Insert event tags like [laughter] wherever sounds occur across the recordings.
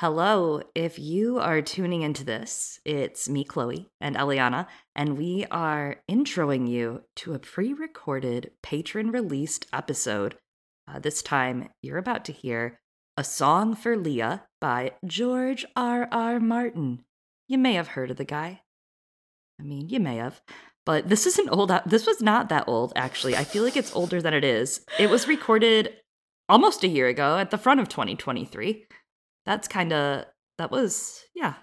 Hello. If you are tuning into this, it's me, Chloe, and Eliana, and we are introing you to a pre recorded patron released episode. Uh, this time, you're about to hear A Song for Lya by George R. R. Martin. You may have heard of the guy. I mean, you may have. But this isn't old. This was not that old, actually. I feel like it's older than it is. It was recorded almost a year ago at the front of 2023 that's kind of that was yeah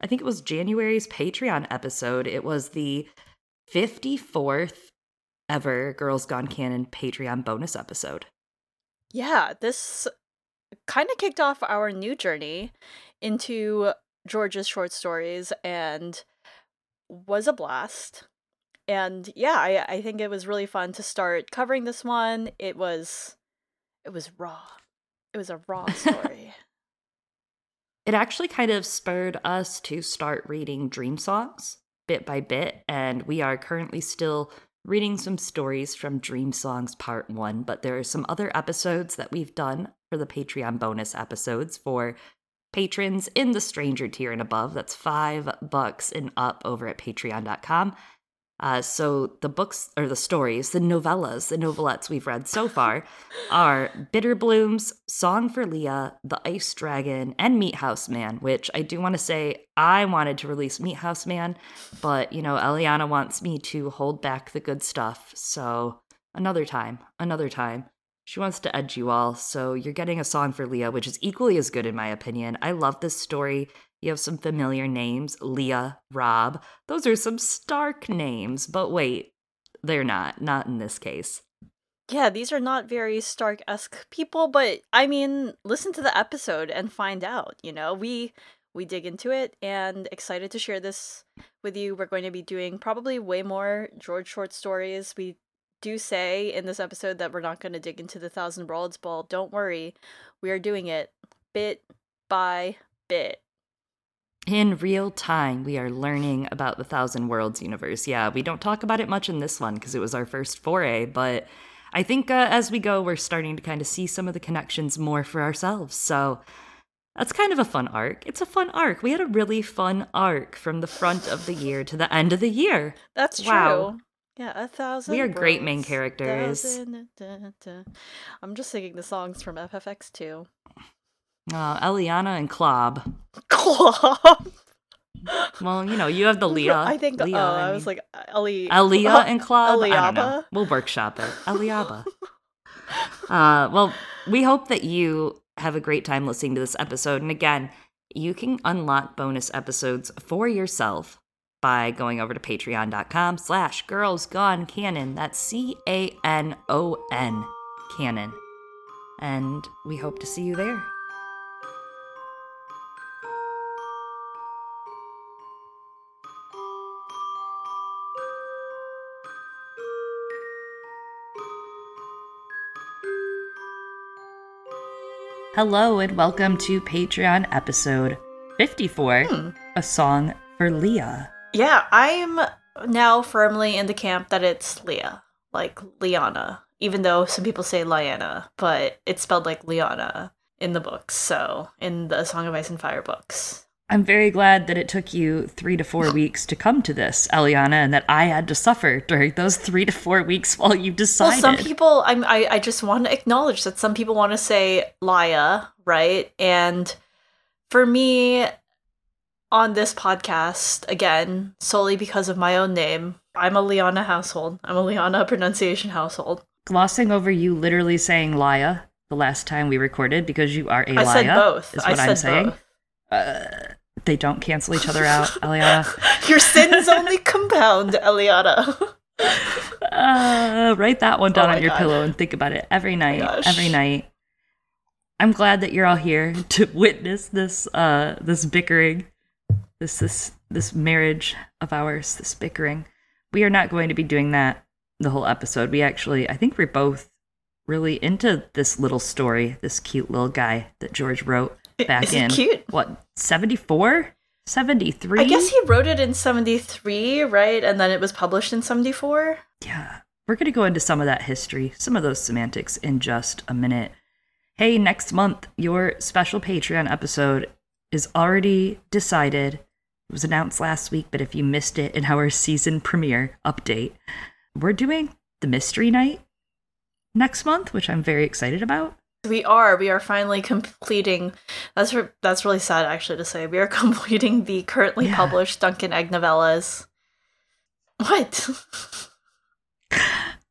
i think it was january's patreon episode. It was the 54th ever girls gone canon patreon bonus episode. Yeah this kind of kicked off our new journey into george's short stories and was a blast. And yeah I, I think it was really fun to start covering this one. It was it was raw. It was a raw [laughs] story it actually kind of spurred us to start reading dream songs bit by bit. And we are currently still reading some stories from Dream Songs Part 1, but there are some other episodes that we've done for the Patreon bonus episodes for patrons in the stranger tier and above. That's five bucks and up over at patreon.com. Uh, so the books or the stories, the novellas, the novelettes we've read so far are Bitter Blooms, Song for Lya, The Ice Dragon, and Meat House Man, which I do want to say I wanted to release Meat House Man, but you know, Eliana wants me to hold back the good stuff. So another time, another time. She wants to edge you all, so you're getting a song for Lya, which is equally as good in my opinion. I love this story. You have some familiar names Lya, Rob. Those are some Stark names, but wait, they're not. Not in this case. Yeah, these are not very Stark esque people, but I mean, listen to the episode and find out. You know, we we dig into it and excited to share this with you. We're going to be doing probably way more George short stories. We do say in this episode that we're not going to dig into the Thousand Worlds Ball. Don't worry, we are doing it bit by bit in real time, we are learning about the Thousand Worlds universe. Yeah, we don't talk about it much in this one because it was our first foray, but I think uh, as we go, we're starting to kind of see some of the connections more for ourselves. So that's kind of a fun arc. It's a fun arc. We had a really fun arc from the front of the year to the end of the year. That's wow. true. Yeah, a thousand. We are worlds, great main characters. Thousand, da, da. I'm just singing the songs from FFX too. Uh, Eliana and Klob. Klob. Well, you know, you have the [laughs] Lya. I think. Lya, oh, I, I was like Eli. Elia [laughs] and Klob. Eliaba. We'll workshop it. [laughs] Eliaba. uh, well, we hope that you have a great time listening to this episode. And again, you can unlock bonus episodes for yourself by going over to patreon.com slash girls gone canon. That's C-A-N-O-N canon. And we hope to see you there. Hello, and welcome to Patreon episode 54 hmm. A Song for Lya. Yeah, I'm now firmly in the camp that it's Lya, like Lyanna, even though some people say Liana, but it's spelled like Lyanna in the books, so in the Song of Ice and Fire books. I'm very glad that it took you three to four weeks to come to this, Eliana, and that I had to suffer during those three to four weeks while you decided. Well, some people, I'm, I, I just want to acknowledge that some people want to say Laya, right? And for me, on this podcast, again, solely because of my own name, I'm a Liana household. I'm a Liana pronunciation household. Glossing over you literally saying Laya the last time we recorded because you are a I Laya. said both. Is what I am saying. Both. Uh, they don't cancel each other out, [laughs] Eliana. Your sins only compound, Eliana. uh, write that one down oh on your God. pillow and think about it every night. Oh every night. I'm glad that you're all here to [laughs] witness this uh this bickering, this this this marriage of ours, this bickering. We are not going to be doing that the whole episode. We actually, I think we're both really into this little story, this cute little guy that George wrote [laughs] back Is in cute? what 74 73 i guess he wrote it in 73 right and then it was published in 74 yeah we're going to go into some of that history some of those semantics in just a minute hey next month your special patreon episode is already decided. It was announced last week, but if you missed it in our season premiere update, we're doing the Mystery Night next month, which I'm very excited about. We are. We are finally completing. That's re- that's really sad, actually, to say. We are [laughs] completing the currently Yeah. published Dunk and Egg novellas. What? [laughs]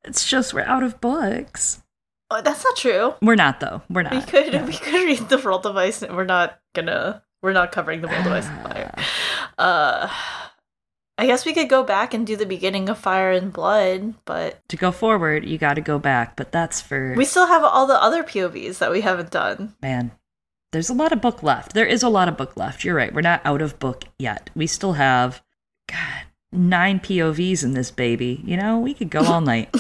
It's just we're out of books. Oh, that's not true. We're not though. We're not. We could No. [laughs] we could read the World of Ice. We're not gonna. We're not covering the World of Ice and Fire. Uh, I guess we could go back and do the beginning of Fire and Blood, but to go forward, you got to go back, but that's for we still have all the other POVs that we haven't done. man. There's a lot of book left. There is a lot of book left. You're right. We're not out of book yet. We still have God nine POVs in this baby. You know, we could go all [laughs] night.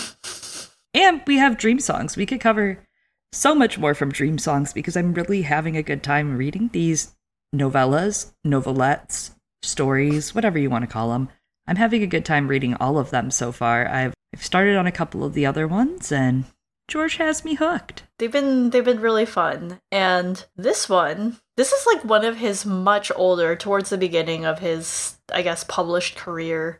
and we have dream songs. We could cover so much more from dream songs because I'm really having a good time reading these novellas, novelettes, stories, whatever you want to call them. I'm having a good time reading all of them so far. I've, I've started on a couple of the other ones and George has me hooked. They've been they've been really fun. And this one, this is like one of his much older towards the beginning of his I guess published career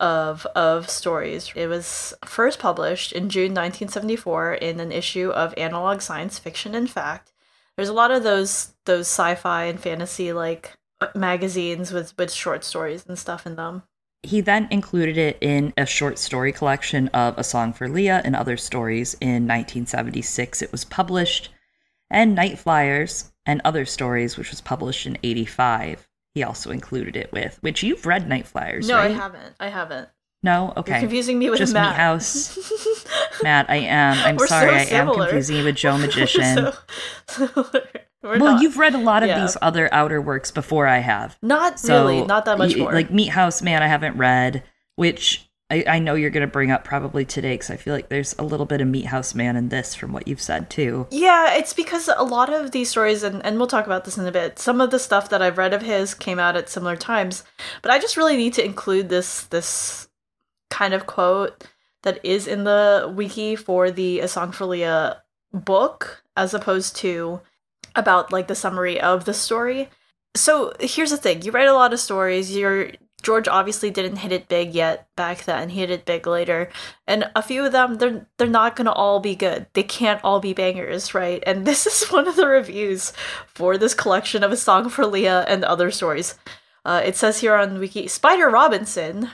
of of stories. It was first published in June 1974 in an issue of Analog Science Fiction and Fact. There's a lot of those those sci-fi and fantasy like magazines with with short stories and stuff in them. He then included it in a short story collection of A Song for Lya and Other Stories in 1976. It was published, and Nightflyers and Other Stories, which was published in 85. He also included it with, which you've read Nightflyers, No, right? I haven't. I haven't. No? You're Okay. confusing me with Just Matt. Meat House. [laughs] Matt, I am. I'm We're so sorry, I am confusing you with Joe [laughs] Magician. [laughs] so well, not. you've read a lot of yeah. these other outer works before I have. Not So, really, not that much y- more. Like Meat House, man, I haven't read, which I, I know you're going to bring up probably today because I feel like there's a little bit of Meat House Man in this from what you've said too. yeah, it's because a lot of these stories, and, and we'll talk about this in a bit. Some of the stuff that I've read of his came out at similar times, but I just really need to include this this kind of quote that is in the wiki for the A Song for Lya book, as opposed to about like the summary of the story. So here's the thing: you write a lot of stories. You're George obviously didn't hit it big yet back then. He hit it big later, and a few of them they're they're not gonna all be good. They can't all be bangers, right? And [laughs] this is one of the reviews for this collection of a song for Lya and other stories. Uh, it says here on Wiki, Spider Robinson,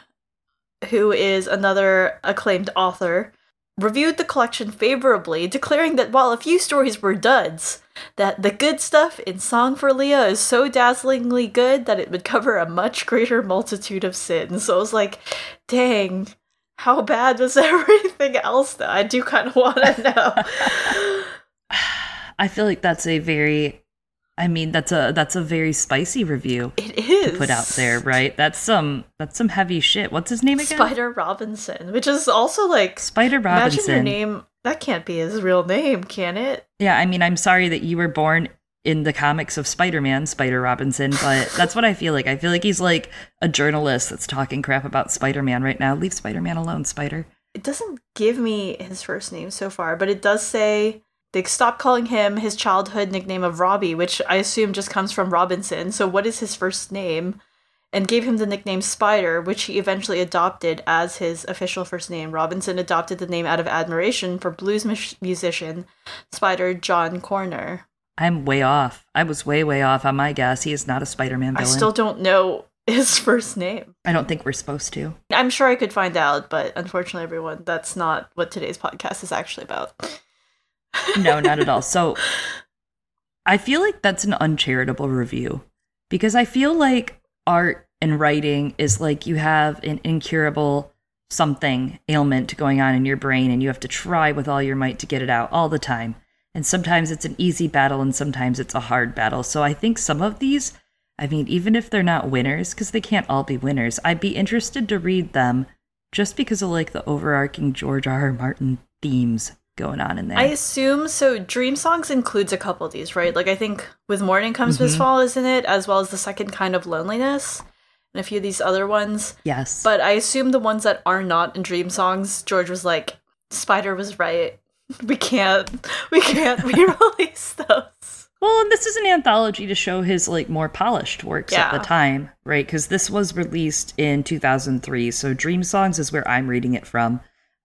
who is another acclaimed author, reviewed the collection favorably, declaring that while a few stories were duds, that the good stuff in Song for Lya is so dazzlingly good that it would cover a much greater multitude of sins. So I was like, dang, how bad was [laughs] everything else though? I do kind of want to know. [sighs] I feel like that's a very I mean that's a that's a very spicy review it is to put out there, right? That's some that's some heavy shit. What's his name again? Spider Robinson, which is also like Spider Robinson. imagine your name. That can't be his real name, can it? Yeah, I mean, I'm sorry that you were born in the comics of Spider-Man, Spider Robinson, but that's what I feel like. I feel like he's like a journalist that's talking crap about Spider-Man right now. Leave Spider-Man alone, Spider. It doesn't give me his first name so far, but it does say they stopped calling him his childhood nickname of Robbie, which I assume just comes from Robinson. So what is his first name? And gave him the nickname Spider, which he eventually adopted as his official first name. Robinson adopted the name out of admiration for blues mus- musician Spider John Koerner. I'm way off. I was way, way off on my guess. He is not a Spider-Man I still don't know [laughs] his first name. I don't think we're supposed to. I'm sure I could find out, but unfortunately, everyone, that's not what today's podcast is actually about. No, not at all. [laughs] So I feel like that's an uncharitable review because I feel like art and writing is like you have an incurable something ailment going on in your brain and you have to try with all your might to get it out all the time. And sometimes it's an easy battle and sometimes it's a hard battle. So I think some of these, I mean, even if they're not winners, because they can't all be winners, I'd be interested to read them just because of like the overarching George R. R. Martin themes going on in there. I assume so. Dream Songs includes a couple of these, right? Like I think with Morning Comes Miss Mhm. Fall is in it, as well as the second kind of loneliness, and a few of these other ones. yes. But I assume the ones that are not in Dream Songs, George was like, Spider was right. [laughs] We can't, we can't [laughs] re-release those. Well, and this this is an anthology to show his like more polished works at the time, right? Because this was released in 2003. So Dream Songs is where I'm reading it from.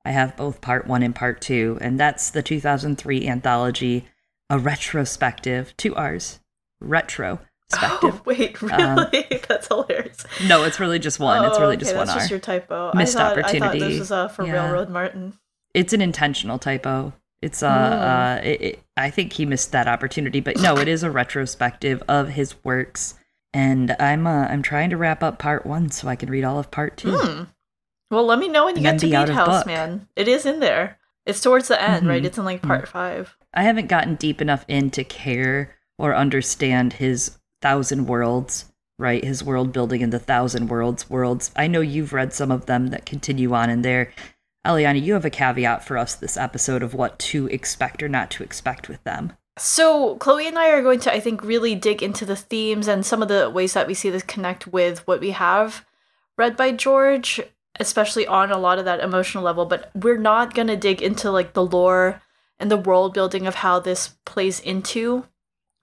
I have both part one and part two, and that's the 2003 anthology, a retrospective, two R's, retrospective. Oh, wait, really? Um, [laughs] That's hilarious. No, it's really just one. it's Oh, really okay, just that's one R. It's just your typo. Missed I thought, I thought this was uh, for Yeah. Railroad Martin. It's an intentional typo. It's uh, Oh. uh it, it, I think he missed that opportunity, but no, it is a retrospective of his works, and I'm uh, I'm trying to wrap up part one so I can read all of part two. Hmm. Well, let me know when you get to Beat House, book. man. It is in there. It's towards the end, right? Mhm. It's in like part five. I haven't gotten deep enough in to care or understand his thousand worlds, right? His world building in the thousand worlds worlds. I know you've read some of them that continue on in there. Eliana, you have a caveat for us this episode of what to expect or not to expect with them. So, Chloe and I are going to, I think, really dig into the themes and some of the ways that we see this connect with what we have read by George, especially on a lot of that emotional level. But we're not going to dig into like the lore and the world building of how this plays into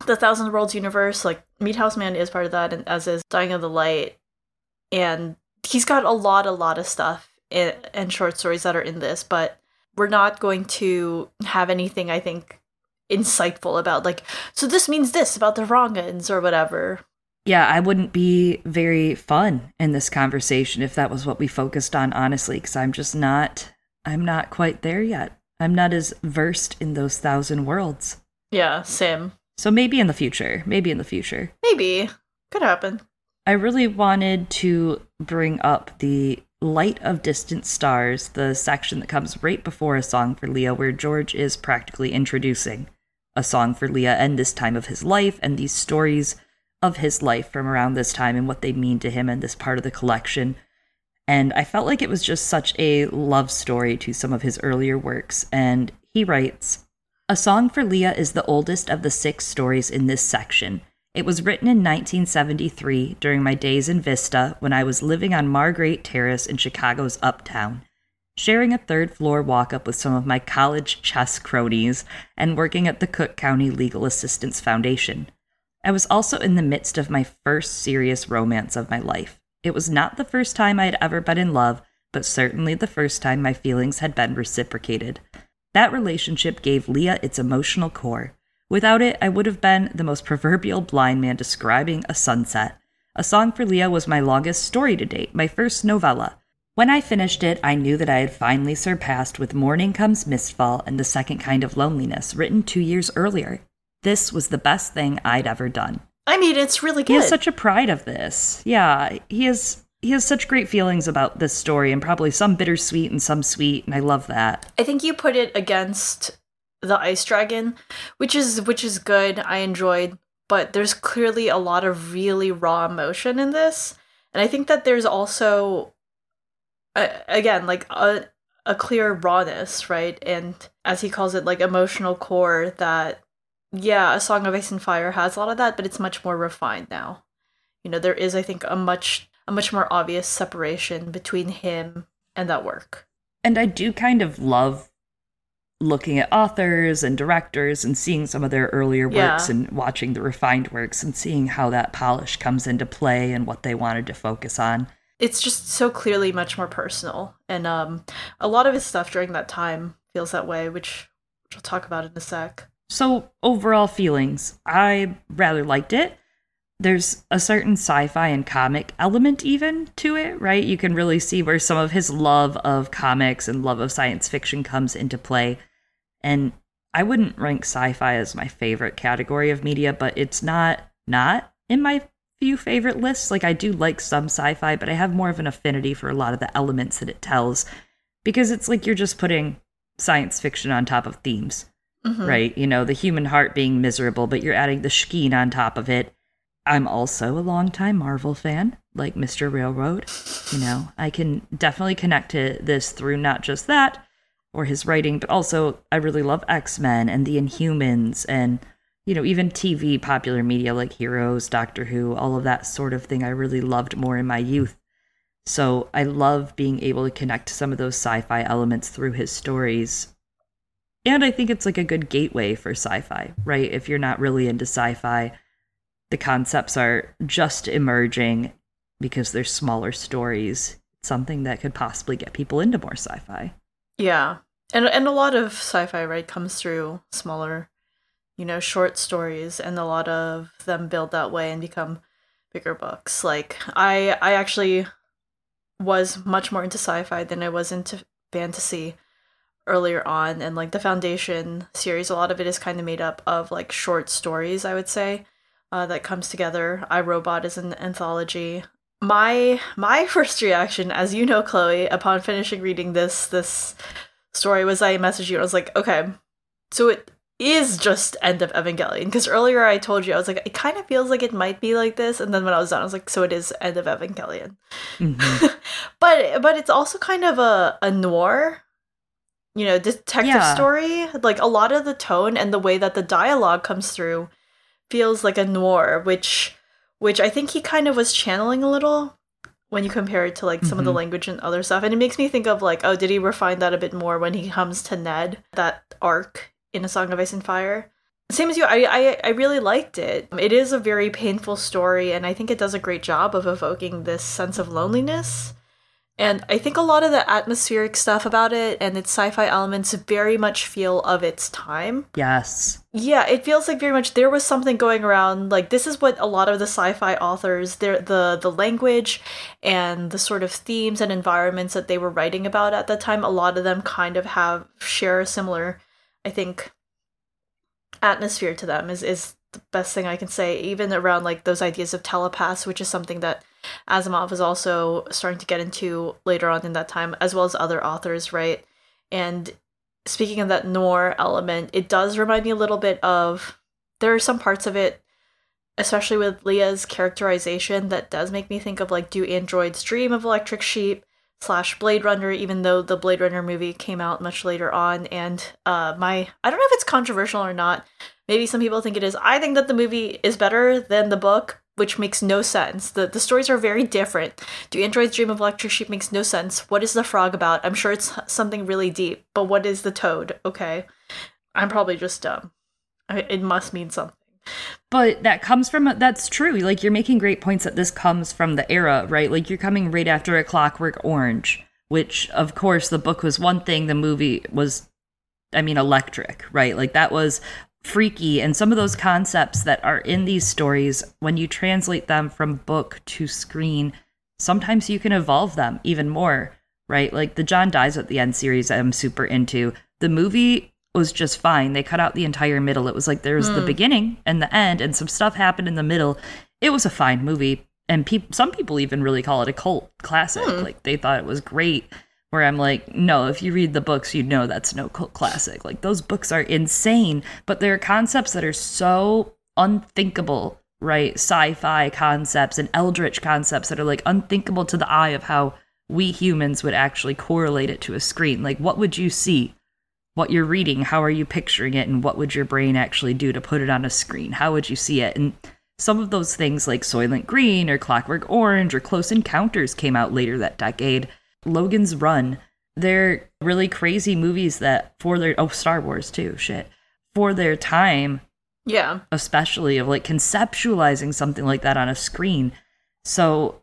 the Thousand Worlds universe. Like, Meat House Man is part of that, and as is Dying of the Light. And he's got a lot, a lot of stuff in, and short stories that are in this, but we're not going to have anything, I think, insightful about like so this means this about the Hrangans or whatever. Yeah, I wouldn't be very fun in this conversation if that was what we focused on, honestly, because I'm just not, I'm not quite there yet. I'm not as versed in those thousand worlds. Yeah, Sim. So maybe in the future, maybe in the future. Maybe. Could happen. I really wanted to bring up the Light of Distant Stars, the section that comes right before a song for Lya, where George is practically introducing a song for Lya and this time of his life and these stories of his life from around this time and what they mean to him and this part of the collection. And I felt like it was just such a love story to some of his earlier works. And he writes A Song for Lya is the oldest of the six stories in this section. It was written in 1973 during my days in Vista when I was living on Margate Terrace in Chicago's Uptown, sharing a third floor walk up with some of my college chess cronies and working at the Cook County Legal Assistance Foundation. I was also in the midst of my first serious romance of my life. It was not the first time I had ever been in love, but certainly the first time my feelings had been reciprocated. That relationship gave Lya its emotional core. Without it, I would have been the most proverbial blind man describing a sunset. A Song for Lya was my longest story to date, my first novella. When I finished it, I knew that I had finally surpassed With Morning Comes Mistfall and The Second Kind of Loneliness, written two years earlier. This was the best thing I'd ever done. I mean, it's really good. He has such a pride of this. Yeah, he has he has such great feelings about this story and probably some bittersweet and some sweet, and I love that. I think you put it against the Ice Dragon, which is which is good. I enjoyed, but there's clearly a lot of really raw emotion in this, and I think that there's also, uh, again, like a a clear rawness, right? And as he calls it, like emotional core that, yeah, a Song of Ice and Fire has a lot of that, but it's much more refined now. You know, there is, I think, a much a much more obvious separation between him and that work. And I do kind of love looking at authors and directors and seeing some of their earlier works Yeah. and watching the refined works and seeing how that polish comes into play and what they wanted to focus on. it's just so clearly much more personal and um a lot of his stuff during that time feels that way which which i'll talk about in a sec So, overall feelings, I rather liked it. There's a certain sci fi and comic element, even to it, right? You can really see where some of his love of comics and love of science fiction comes into play. And I wouldn't rank sci fi as my favorite category of media, but it's not not in my few favorite lists. Like, I do like some sci fi, but I have more of an affinity for a lot of the elements that it tells because it's like you're just putting science fiction on top of themes Mhm. right? You know, the human heart being miserable, but you're adding the Shkeen on top of it. I'm also a longtime Marvel fan, like Mr. Railroad. You know, I can definitely connect to this through not just that or his writing, but also I really love X Men and the Inhumans and, you know, even TV popular media like Heroes, Doctor Who, all of that sort of thing I really loved more in my youth. So I love being able to connect to some of those sci fi elements through his stories And I think it's like a good gateway for sci fi, right? If you're not really into sci fi, the concepts are just emerging because they're smaller stories. Something that could possibly get people into more sci fi. Yeah. And and a lot of sci-fi right comes through smaller, you know, short stories and a lot of them build that way and become bigger books. Like I I actually was much more into sci-fi than I was into fantasy earlier on and like the foundation series a lot of it is kind of made up of like short stories i would say uh, that comes together. i robot is an anthology. My my [laughs] first reaction as you know chloe upon finishing reading this this story was i messaged you and i was like okay so it is just end of evangelion. Because earlier i told you i was like it kind of feels like it might be like this and then when i was done i was like so it is end of evangelion. Mm-hmm. [laughs] but but it's also kind of a, a noir you know detective yeah. story like a lot of the tone and the way that the dialogue comes through feels like a noir which which i think he kind of was channeling a little when you compare it to like some mm-hmm. of the mm-hmm. language and other stuff and it makes me think of like oh did he refine that a bit more when he comes to ned that arc in a song of ice and fire same as you I, I i really liked it it is a very painful story and i think it does a great job of evoking this sense of loneliness and I think a lot of the atmospheric stuff about it and its sci fi elements very much feel of its time. Yes. Yeah, it feels like very much there was something going around. Like this is what a lot of the sci-fi authors, their the the language and the sort of themes and environments that they were writing about at that time. A lot of them kind of have share a similar, I think, atmosphere to them. Is is the best thing I can say. Even around like those ideas of telepaths, which is something that Asimov is also starting to get into later on in that time, as well as other authors, right? And speaking of that noir element, it does remind me a little bit of. There are some parts of it, especially with Lya's characterization, that does make me think of like, do androids dream of electric sheep? slash Blade Runner, even though the Blade Runner movie came out much later on. And uh, my, I don't know if it's controversial or not. Maybe some people think it is. I think that the movie is better than the book, which makes no sense. The the stories are very different. Do androids dream of electric sheep makes no sense. What is the frog about? I'm sure it's something really deep, but what is the toad? Okay. I'm probably just dumb. It must mean something. But that comes from that's true. Like you're making great points that this comes from the era, right? Like you're coming right after a Clockwork Orange, which of course the book was one thing, the movie was I mean electric, right? Like that was freaky and some of those concepts that are in these stories when you translate them from book to screen sometimes you can evolve them even more right like the john dies at the end series i'm super into the movie was just fine they cut out the entire middle it was like there was mm. the hmm. beginning and the end and some stuff happened in the middle it was a fine movie and pe- some people even really call it a cult classic mm. like they thought it was great where I'm like, no, if you read the books, you know that's no cult classic. Like those books are insane, but there are concepts that are so unthinkable, right? Sci-fi concepts and eldritch concepts that are like unthinkable to the eye of how we humans would actually correlate it to a screen. Like what would you see? What you're reading, how are you picturing it, and what would your brain actually do to put it on a screen? How would you see it? And some of those things like Soylent Green or Clockwork Orange or Close Encounters came out later that decade Logan's Run. They're really crazy movies that for their oh Star Wars too, shit. For their time. Yeah. Especially of like conceptualizing something like that on a screen. So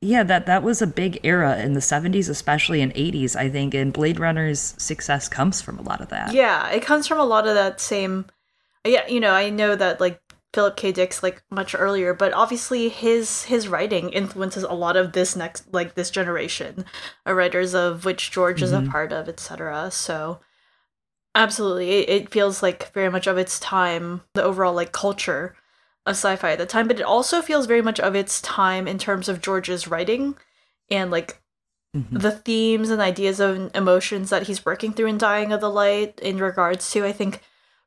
yeah, that that was a big era in the 70s especially in 80s, I think, and Blade Runner's success comes from a lot of that. Yeah, it comes from a lot of that same yeah, you know, I know that like Philip K. Dick's like much earlier, but obviously his his writing influences a lot of this next like this generation, of writers of which George mm-hmm. is a mm-hmm. part of, etc. So absolutely, it, it feels like very much of its time, the overall like culture of sci-fi at the time, but it also feels very much of its time in terms of George's writing and like mm-hmm. the themes and ideas of emotions that he's working through in Dying of the Light in regards to I think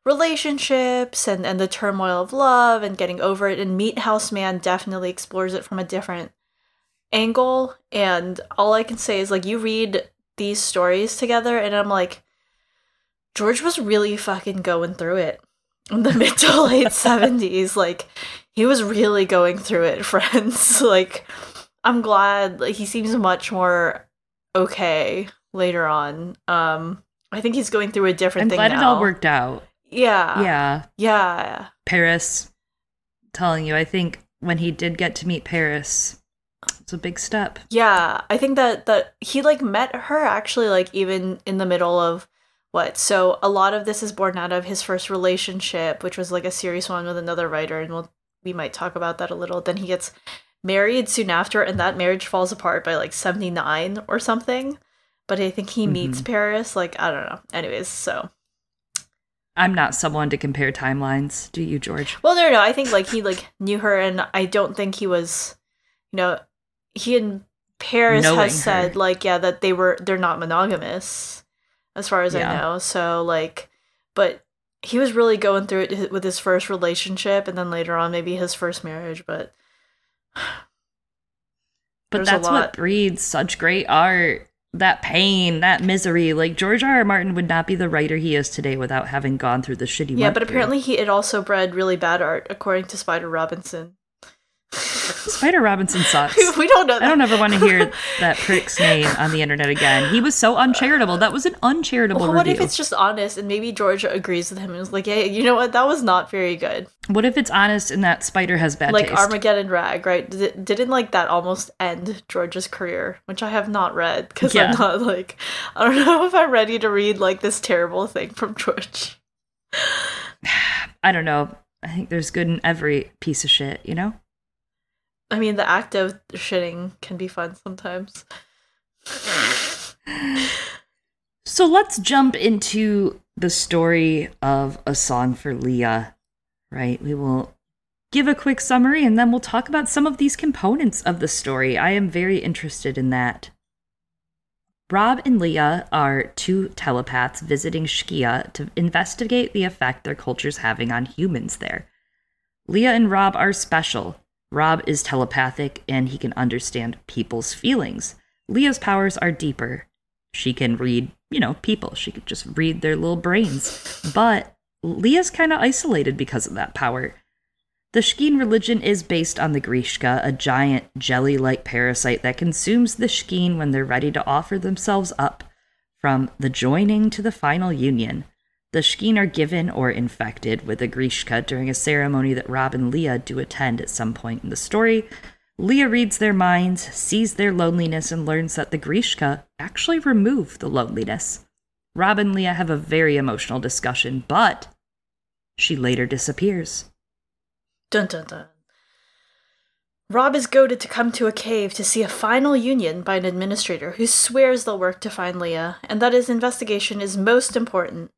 relationships and, and the turmoil of love and getting over it. And Meat House Man definitely explores it from a different angle. And all I can say is like you read these stories together and I'm like, George was really fucking going through it in the [laughs] mid to late [laughs] 70s. Like he was really going through it, [laughs] friends. like I'm glad like he seems much more okay later on. Um I think he's going through a different I'm thing glad it all worked out. Yeah. yeah. Yeah. Parris telling you, I think when he did get to meet Parris, it's a big step. Yeah. I think that that he like met her actually like even in the middle of what? So a lot of this is born out of his first relationship, which was like a serious one with another writer, and we'll we might talk about that a little. Then he gets married soon after, and that marriage falls apart by like 79 or something. But I think he meets Mhm. Paris, like, I don't know. Anyways, so I'm not someone to compare timelines. Do you, George? Well, no, no. I think like he like knew her, and I don't think he was, you know, he and Parris Knowing has her. said like yeah that they were they're not monogamous, as far as Yeah. I know. So like, but he was really going through it with his first relationship, and then later on maybe his first marriage. But [sighs] But that's what breeds such great art. That pain, that misery. Like George R. R. Martin would not be the writer he is today without having gone through the shitty. yeah, but apparently he it also bred really bad art, according to Spider Robinson. Spider Robinson sucks. [laughs] we don't know. That. I don't ever want to hear [laughs] that prick's name on the internet again. He was so uncharitable. That was an uncharitable Well, what review. if it's just honest and maybe George agrees with him and is like, "Hey, you know what? That was not very good." What if it's honest and that Spider has bad like taste? Armageddon Rag, right? Did, didn't like that almost end George's career, which I have not read because Yeah. I'm not like I don't know [laughs] if I'm ready to read like this terrible thing from George. [sighs] I don't know. I think there's good in every piece of shit, you know? I mean, the act of shitting can be fun sometimes. So let's jump into the story of A Song for Lya, right? We will give a quick summary and then we'll talk about some of these components of the story. I am very interested in that. Rob and Lya are two telepaths visiting Shkea to investigate the effect their culture's having on humans there. Lya and Rob are special. Rob is telepathic and he can understand people's feelings. Lya's powers are deeper. She can read, you know, people. She could just read their little brains. But Lya's kind of isolated because of that power. The Shkeen religion is based on the Greeshka, a giant jelly like parasite that consumes the Shkeen when they're ready to offer themselves up. From the joining to the final union, the Shkeen are given or infected with the Greeshka during a ceremony that Rob and Lya do attend at some point in the story. Lya reads their minds, sees their loneliness, and learns that the Greeshka actually remove the loneliness. Rob and Lya have a very emotional discussion, but she later disappears. Dun dun dun. Rob is goaded to come to a cave to see a final union by an administrator who swears they'll work to find Lya, and that his investigation is most important.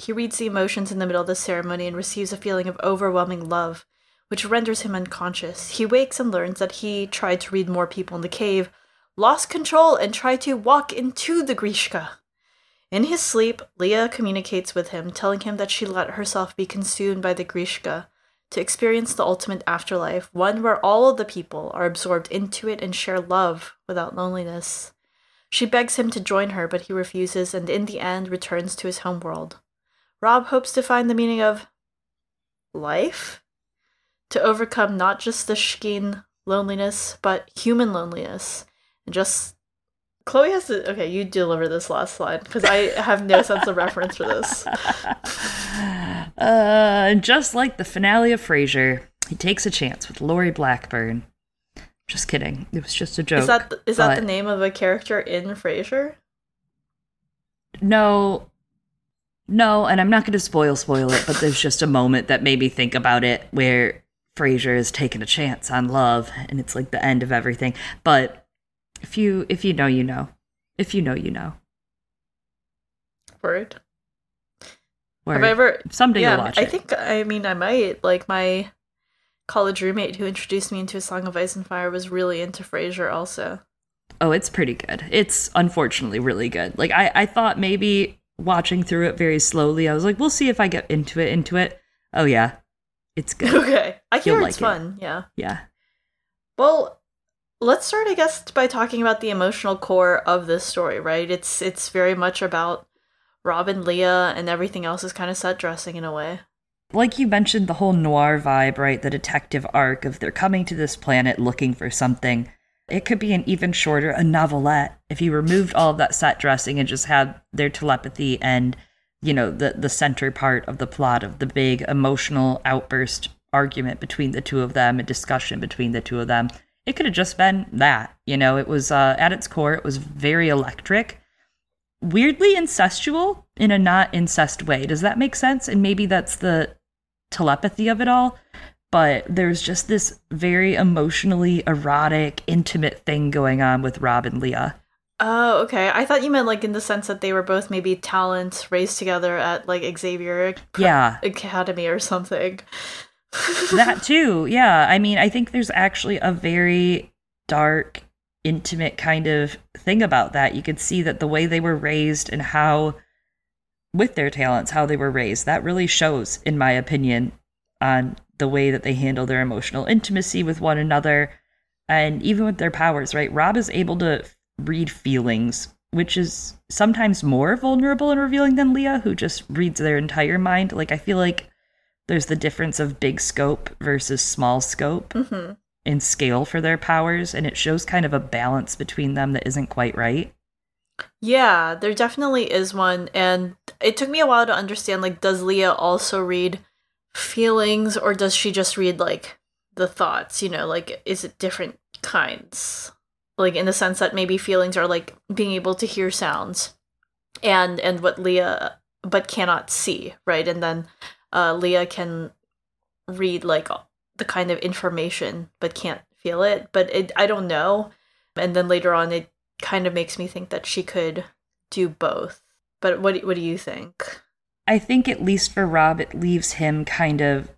He reads the emotions in the middle of the ceremony and receives a feeling of overwhelming love, which renders him unconscious. He wakes and learns that he tried to read more people in the cave, lost control, and tried to walk into the Greeshka. In his sleep, Lya communicates with him, telling him that she let herself be consumed by the Greeshka to experience the ultimate afterlife, one where all of the people are absorbed into it and share love without loneliness. She begs him to join her, but he refuses and in the end returns to his homeworld. Rob hopes to find the meaning of life? To overcome not just the Shkeen loneliness, but human loneliness. And just. Chloe has to. Okay, you deliver this last line, because I have no sense of reference for this. [laughs] Uh, just like the finale of Frasier, he takes a chance with Laurie Blackburn. Just kidding. It was just a joke. Is that is that the but- name of a character in Frasier? No. No, and I'm not going to spoil spoil it, but there's just a moment that made me think about it where Frasier is taking a chance on love and it's like the end of everything. But if you if you know, you know. If you know, you know. Word. Or Have I ever? someday yeah, you'll watch I it. think. I mean, I might. Like my college roommate who introduced me into A Song of Ice and Fire was really into Frasier. Also, Oh, it's pretty good. It's unfortunately really good. Like I, I thought maybe watching through it very slowly, I was like, we'll see if I get into it, into it. Oh yeah. It's good. [laughs] okay, I You'll it's like it. fun. Yeah. yeah. Well, let's start, I guess, by talking about the emotional core of this story. Right? It's it's very much about Robin, Lya, and everything else is kind of set dressing in a way. Like you mentioned, the whole noir vibe, right? The detective arc of they're coming to this planet looking for something. It could be an even shorter, a novelette, if you removed all of that set dressing and just had their telepathy and, you know, the, the center part of the plot of the big emotional outburst argument between the two of them, a discussion between the two of them. It could have just been that. You know, it was, uh, at its core, it was very electric, weirdly incestual in a not incest way. Does that make sense? And maybe that's the telepathy of it all but there's just this very emotionally erotic, intimate thing going on with Rob and Lya. Oh, okay. I thought you meant like in the sense that they were both maybe talents raised together at like Xavier yeah. Academy or something. [laughs] that too. Yeah. I mean, I think there's actually a very dark, intimate kind of thing about that. You could see that the way they were raised and how with their talents, how they were raised, that really shows, in my opinion, on the way that they handle their emotional intimacy with one another and even with their powers, right? Rob is able to read feelings, which is sometimes more vulnerable and revealing than Lya, who just reads their entire mind. Like, I feel like there's the difference of big scope versus small scope mm-hmm. in scale for their powers, and it shows kind of a balance between them that isn't quite right. Yeah, there definitely is one. And it took me a while to understand like, does Lya also read feelings or does she just read like the thoughts you know like is it different kinds? Like in the sense that maybe feelings are like being able to hear sounds and and what lya but cannot see right? And then uh lya can read like the kind of information but can't feel it. But it i don't know. And then later on it kind of makes me think that she could do both. But what what do you think I think, at least for Rob, it leaves him kind of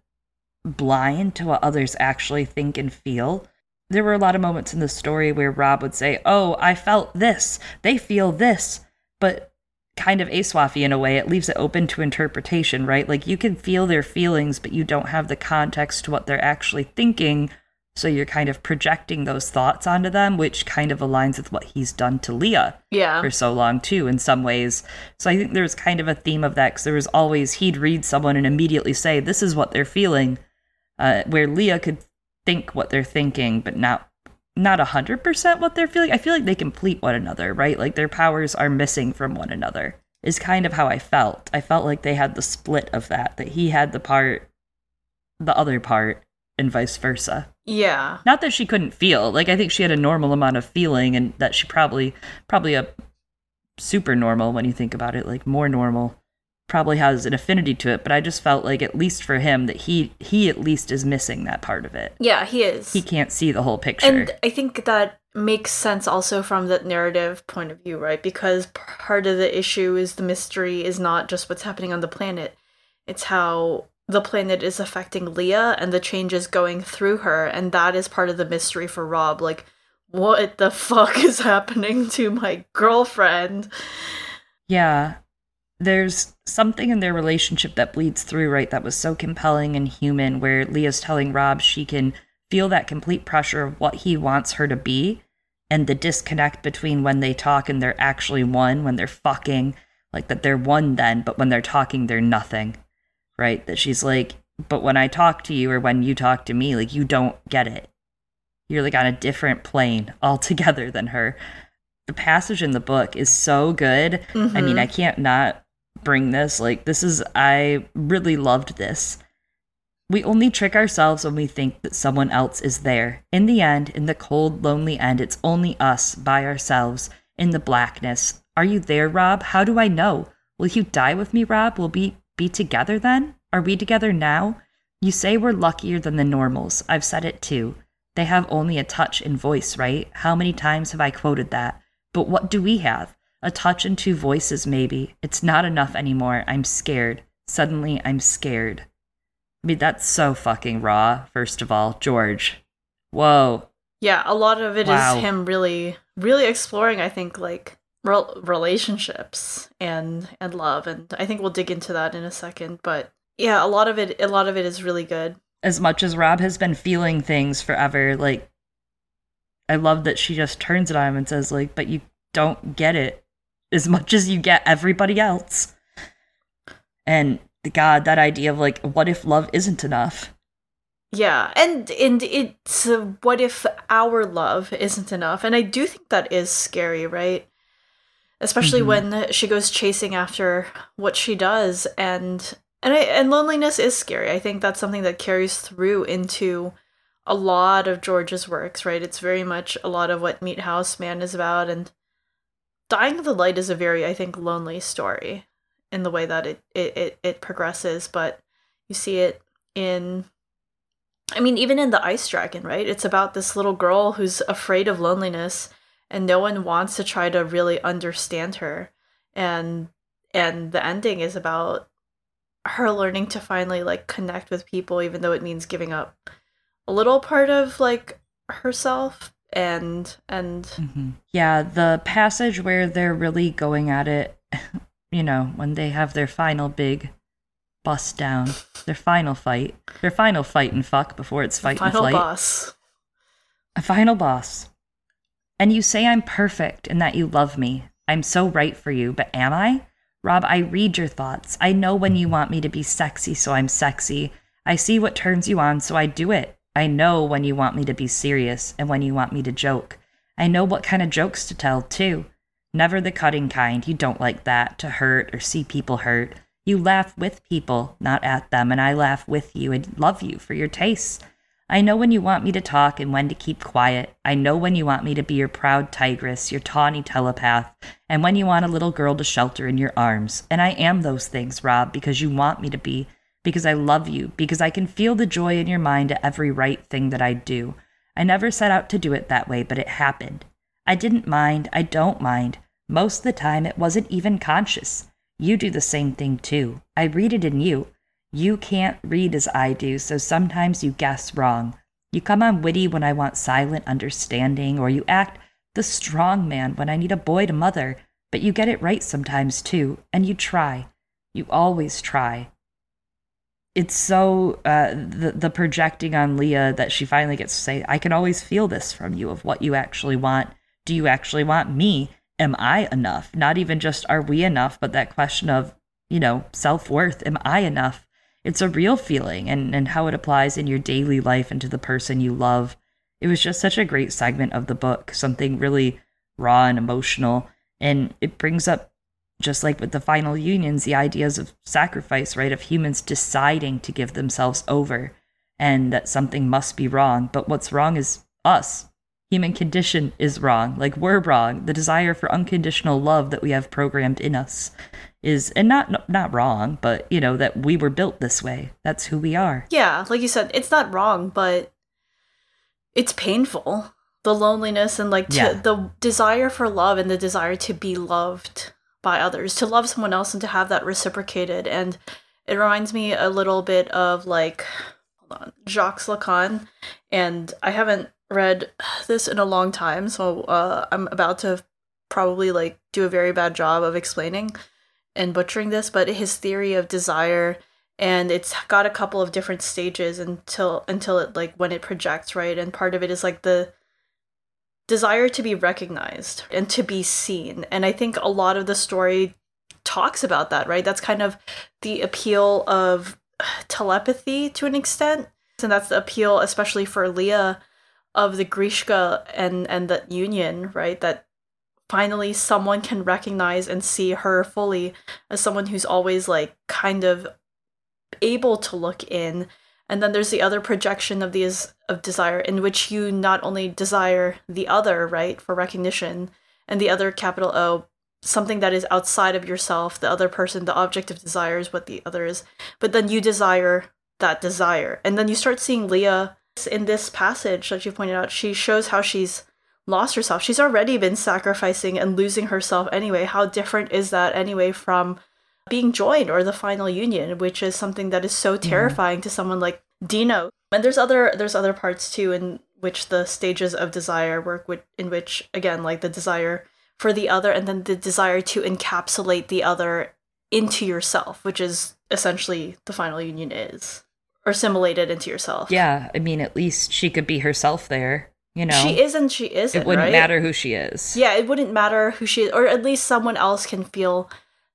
blind to what others actually think and feel. There were a lot of moments in the story where Rob would say, Oh, I felt this. They feel this. But kind of aswaffy in a way, it leaves it open to interpretation, right? Like you can feel their feelings, but you don't have the context to what they're actually thinking so you're kind of projecting those thoughts onto them, which kind of aligns with what he's done to Lya yeah. for so long, too, in some ways. So I think there's kind of a theme of that because there was always he'd read someone and immediately say, This is what they're feeling, uh, where Lya could think what they're thinking, but not not a hundred percent what they're feeling. I feel like they complete one another, right? Like their powers are missing from one another. Is kind of how I felt. I felt like they had the split of that, that he had the part, the other part, and vice versa. Yeah. Not that she couldn't feel. Like I think she had a normal amount of feeling and that she probably probably a super normal when you think about it, like more normal probably has an affinity to it, but I just felt like at least for him that he he at least is missing that part of it. Yeah, he is. He can't see the whole picture. And I think that makes sense also from the narrative point of view, right? Because part of the issue is the mystery is not just what's happening on the planet. It's how the planet is affecting Lya and the changes going through her, and that is part of the mystery for Rob. Like, what the [laughs] fuck is happening to my girlfriend? Yeah. There's something in their relationship that bleeds through, right? That was so compelling and human, where Lya's telling Rob she can feel that complete pressure of what he wants her to be and the disconnect between when they talk and they're actually one, when they're fucking, like that they're one then, but when they're talking, they're nothing right? That she's like, but when I talk to you or when you talk to me, like you don't get it. You're like on a different plane [laughs] altogether than her. The passage in the book is so good. Mm-hmm. I mean, I mm-hmm. can't not bring this. Like, this is, I really loved this. We only trick ourselves when we think that someone else is there. In the end, in the cold, lonely end, it's only us by ourselves in the blackness. Are you there, Rob? How do I know? Will you die with me, Rob? Will be be together then? Are we together now? You say we're luckier than the normals. I've said it too. They have only a touch and voice, right? How many times have I quoted that? But what do we have? A touch and two voices, maybe. It's not enough anymore. I'm scared. Suddenly, I'm scared. I mean, that's so fucking raw, first of all. George. Whoa. Yeah, a lot of it wow. is him really, really exploring, I think, like relationships and and love and i think we'll dig into that in a second but yeah a lot of it a lot of it is really good as much as rob has been feeling things forever like i love that she just turns it on him and says like but you don't get it as much as you get everybody else and the god that idea of like what if love isn't enough Yeah, and and it's uh, what if our love isn't enough? And I do think that is scary, right? Especially Mhm. when she goes chasing after what she does, and and I, and loneliness is scary. I think that's something that carries through into a lot of George's works, right? It's very much a lot of what Meat House Man is about, and Dying of the Light is a very, I think, lonely story in the way that it it it, it progresses, but you see it in I mean, even in the Ice Dragon, right? It's about this little girl who's afraid of loneliness and no one wants to try to really understand her. And and the ending is about her learning to finally like connect with people even though it means giving up a little part of like herself and and hmm Yeah, the passage where they're really going at it, [laughs] you know, when they have their final big bust down, their final fight, their final fight and fuck before it's fight and final flight. boss. A final boss. And you say I'm perfect and that you love me. I'm so right for you, but am I? Rob, I read your thoughts. I know when you want me to be sexy, so I'm sexy. I see what turns you on, so I do it. I know when you want me to be serious and when you want me to joke. I know what kind of jokes to tell, too. Never the cutting kind. You don't like that, to hurt or see people hurt. You laugh with people, not at them, and I laugh with you and love you for your tastes. I know when you want me to talk and when to keep quiet. I know when you want me to be your proud tigress, your tawny telepath, and when you want a little girl to shelter in your arms. And I am those things, Rob, because you want me to be, because I love you, because I can feel the joy in your mind at every right thing that I do. I never set out to do it that way, but it happened. I didn't mind, I don't mind. Most of the time, it wasn't even conscious. You do the same thing too. I read it in you. You can't read as I do, so sometimes you guess wrong. You come on witty when I want silent understanding, or you act the strong man when I need a boy to mother, but you get it right sometimes too, and you try. You always try. It's so uh, the the projecting on Lya that she finally gets to say, "I can always feel this from you of what you actually want. Do you actually want me? Am I enough? Not even just are we enough, but that question of you know self worth. Am I enough? It's a real feeling and, and how it applies in your daily life and to the person you love. It was just such a great segment of the book, something really raw and emotional. And it brings up, just like with the final unions, the ideas of sacrifice, right? Of humans deciding to give themselves over and that something must be wrong. But what's wrong is us. Human condition is wrong. Like we're wrong. The desire for unconditional love that we have programmed in us is and not not wrong but you know that we were built this way that's who we are Yeah, like you said, it's not wrong, but it's painful. The loneliness and like to, Yeah. the desire for love and the desire to be loved by others, to love someone else and to have that reciprocated. And it reminds me a little bit of like hold on, Jacques Lacan. And I haven't read this in a long time, so uh, I'm about to probably like do a very bad job of explaining and butchering this, but his theory of desire and it's got a couple of different stages until until it like when it projects, right? And part of it is like the desire to be recognized and to be seen. And I think a lot of the story talks about that, right? That's kind of the appeal of telepathy to an extent. And that's the appeal especially for Lya of the Greeshka and and the union, right? That finally someone can recognize and see her fully as someone who's always like kind of able to look in and then there's the other projection of these of desire in which you not only desire the other right for recognition and the other capital o something that is outside of yourself the other person the object of desire is what the other is but then you desire that desire and then you start seeing lya in this passage that you pointed out she shows how she's lost herself. She's already been sacrificing and losing herself anyway. How different is that anyway from being joined or the final union, which is something that is so terrifying to someone like Dino. And there's other there's other parts too in which the stages of desire work with in which again like the desire for the other and then the desire to encapsulate the other into yourself, which is essentially the final union is. Or assimilated into yourself. yeah i mean at least she could be herself there you know She is and she isn't. it wouldn't right? matter who she is Yeah, it wouldn't matter who she is, or at least someone else can feel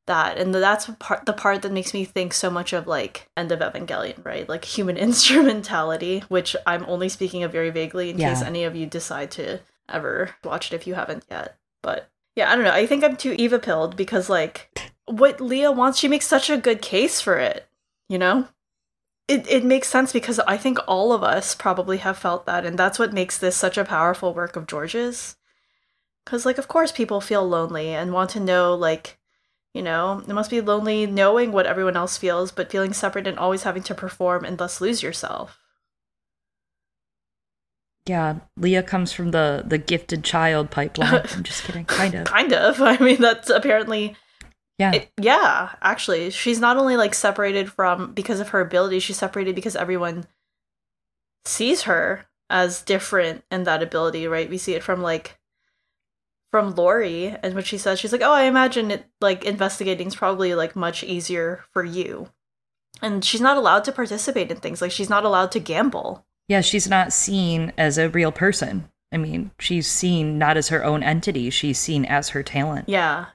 that and that's part the part that makes me think so much of like end of evangelion right like human [laughs] instrumentality which i'm only speaking of very vaguely in Yeah. case any of you decide to ever watch it if you haven't yet but yeah i don't know i think i'm too eva pilled because like what lya wants she makes such a good case for it you know it, it makes sense because i think all of us probably have felt that and that's what makes this such a powerful work of george's because like of course people feel lonely and want to know like you know, it must be lonely knowing what everyone else feels, but feeling separate and always having to perform and thus lose yourself. Yeah, Lya comes from the the gifted child pipeline. [laughs] I'm just kidding, kind of. Kind of. I mean, that's apparently. Yeah, It, yeah, actually. She's not only like separated from because of her ability, she's separated because everyone sees her as different in that ability, right? We see it from like from Lori and what she says, she's like, Oh, I imagine it like investigating is probably like much easier for you. And she's not allowed to participate in things. Like she's not allowed to gamble. yeah. She's not seen as a real person. I mean, she's seen not as her own entity. She's seen as her talent. Yeah.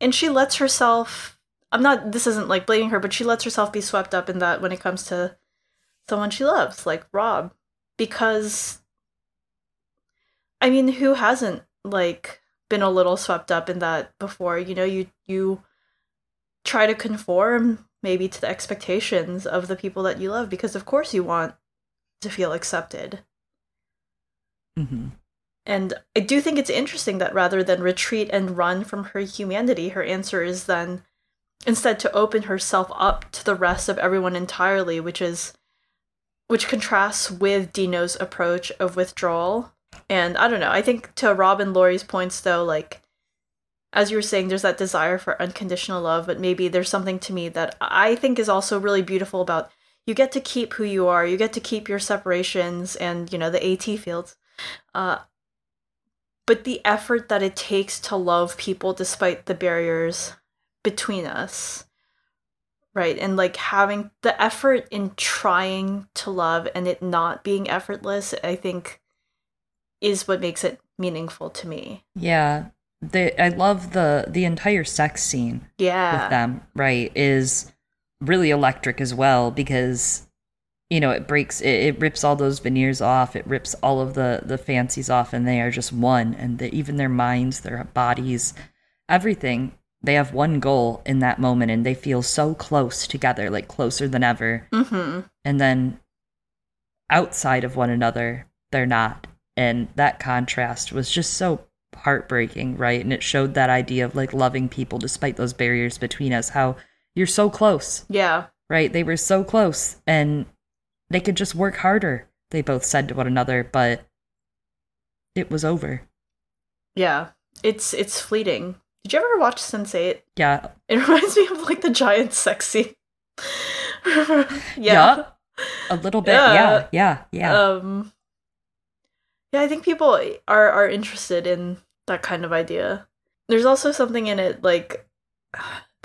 And she lets herself I'm not this isn't like blaming her, but she lets herself be swept up in that when it comes to someone she loves, like Rob. Because I mean, who hasn't like been a little swept up in that before? You know, you you try to conform maybe to the expectations of the people that you love because of course you want to feel accepted. hmm And I do think it's interesting that rather than retreat and run from her humanity, her answer is then instead to open herself up to the rest of everyone entirely, which is which contrasts with Dino's approach of withdrawal. And I don't know, I think to Robin Laurie's points though, like as you were saying, there's that desire for unconditional love, but maybe there's something to me that I think is also really beautiful about you get to keep who you are, you get to keep your separations and, you know, the AT fields. Uh, but the effort that it takes to love people despite the barriers between us right? And like having the effort in trying to love and it not being effortless i think is what makes it meaningful to me. Yeah, the I love the the entire sex scene yeah. with them. Right, is really electric as well because you know it breaks it, it rips all those veneers off. It rips all of the the fancies off, and they are just one. And the, even their minds, their bodies, everything. They have one goal in that moment, and they feel so close together, like closer than ever. mm-hmm and then outside of one another they're not and that contrast was just so heartbreaking right and it showed that idea of like loving people despite those barriers between us how you're so close yeah right they were so close and they could just work harder they both said to one another but it was over. Yeah it's it's fleeting. Did you ever watch sense8 yeah. [laughs] It reminds me of like the giant sex scene. [laughs] Yeah. A little bit. Yeah. yeah yeah yeah. Um yeah i think people are are interested in that kind of idea. There's also something in it like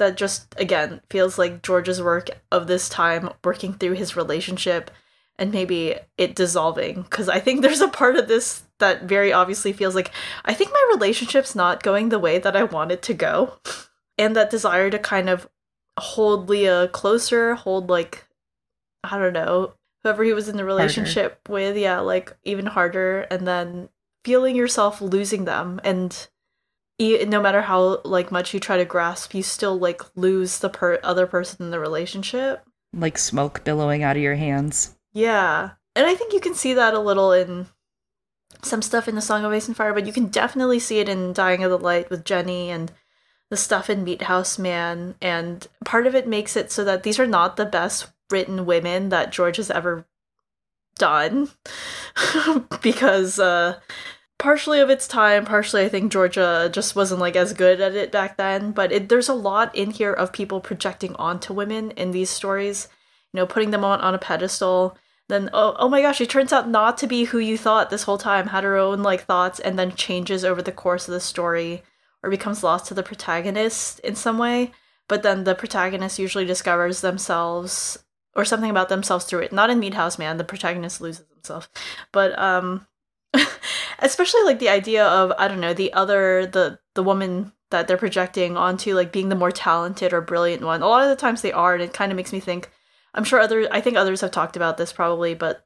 that just again feels like george's work of this time working through his relationship and maybe it dissolving. Because i think [laughs] there's a part of this that very obviously feels like i think my relationship's not going the way that i want it to go. And that desire to kind of hold lya closer hold like i don't know whoever he was in the relationship with yeah like even harder. And then feeling yourself losing them and no matter how like much you try to grasp you still like lose the per- other person in the relationship. Like smoke billowing out of your hands. Yeah. And i think you can see that a little in some stuff in the song of ice and fire but you can definitely see it in dying of the light with jenny and the stuff in Meathouse Man. And part of it makes it so that these are not the best written women that george has ever done [laughs] because uh partially of its time partially i think georgia just wasn't like as good at it back then but it, there's a lot in here of people projecting onto women in these stories you know putting them on on a pedestal. Then oh, oh my gosh she turns out not to be who you thought this whole time had her own like thoughts and then changes over the course of the story or becomes lost to the protagonist in some way. But then the protagonist usually discovers themselves or something about themselves through it. Not in Meathouse Man the protagonist loses himself. But um [laughs] especially like the idea of i don't know the other the the woman that they're projecting onto like being the more talented or brilliant one. A lot of the times they are, and it kind of makes me think. I'm sure other. I think others have talked about this probably, but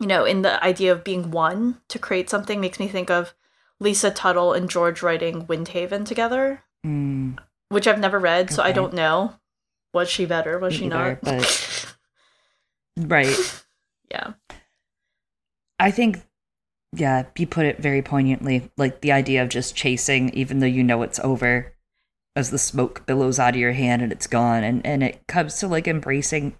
you know, in the idea of being one to create something makes me think of Lisa Tuttle and George writing Windhaven together, Mm, which I've never read, so I don't know. Was she better? Was Me she either, not? but- [laughs] right. yeah. I think, yeah, you put it very poignantly. Like the idea of just chasing, even though you know it's over, as the smoke billows out of your hand and it's gone, and and it comes to like embracing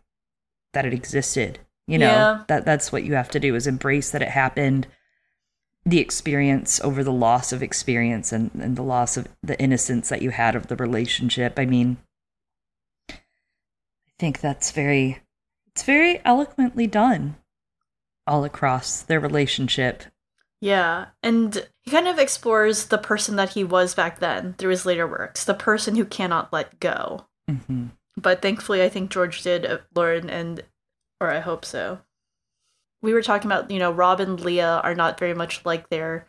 that it existed. You know Yeah. that that's what you have to do is embrace that it happened. The experience over the loss of experience and, and the loss of the innocence that you had of the relationship. I mean, I think that's very, it's very eloquently done all across their relationship. Yeah, and he kind of explores the person that he was back then through his later works, the person who cannot let go. hmm But thankfully, I think George did uh, learn, and or I hope so. We were talking about, you know, Rob and Lya are not very much like their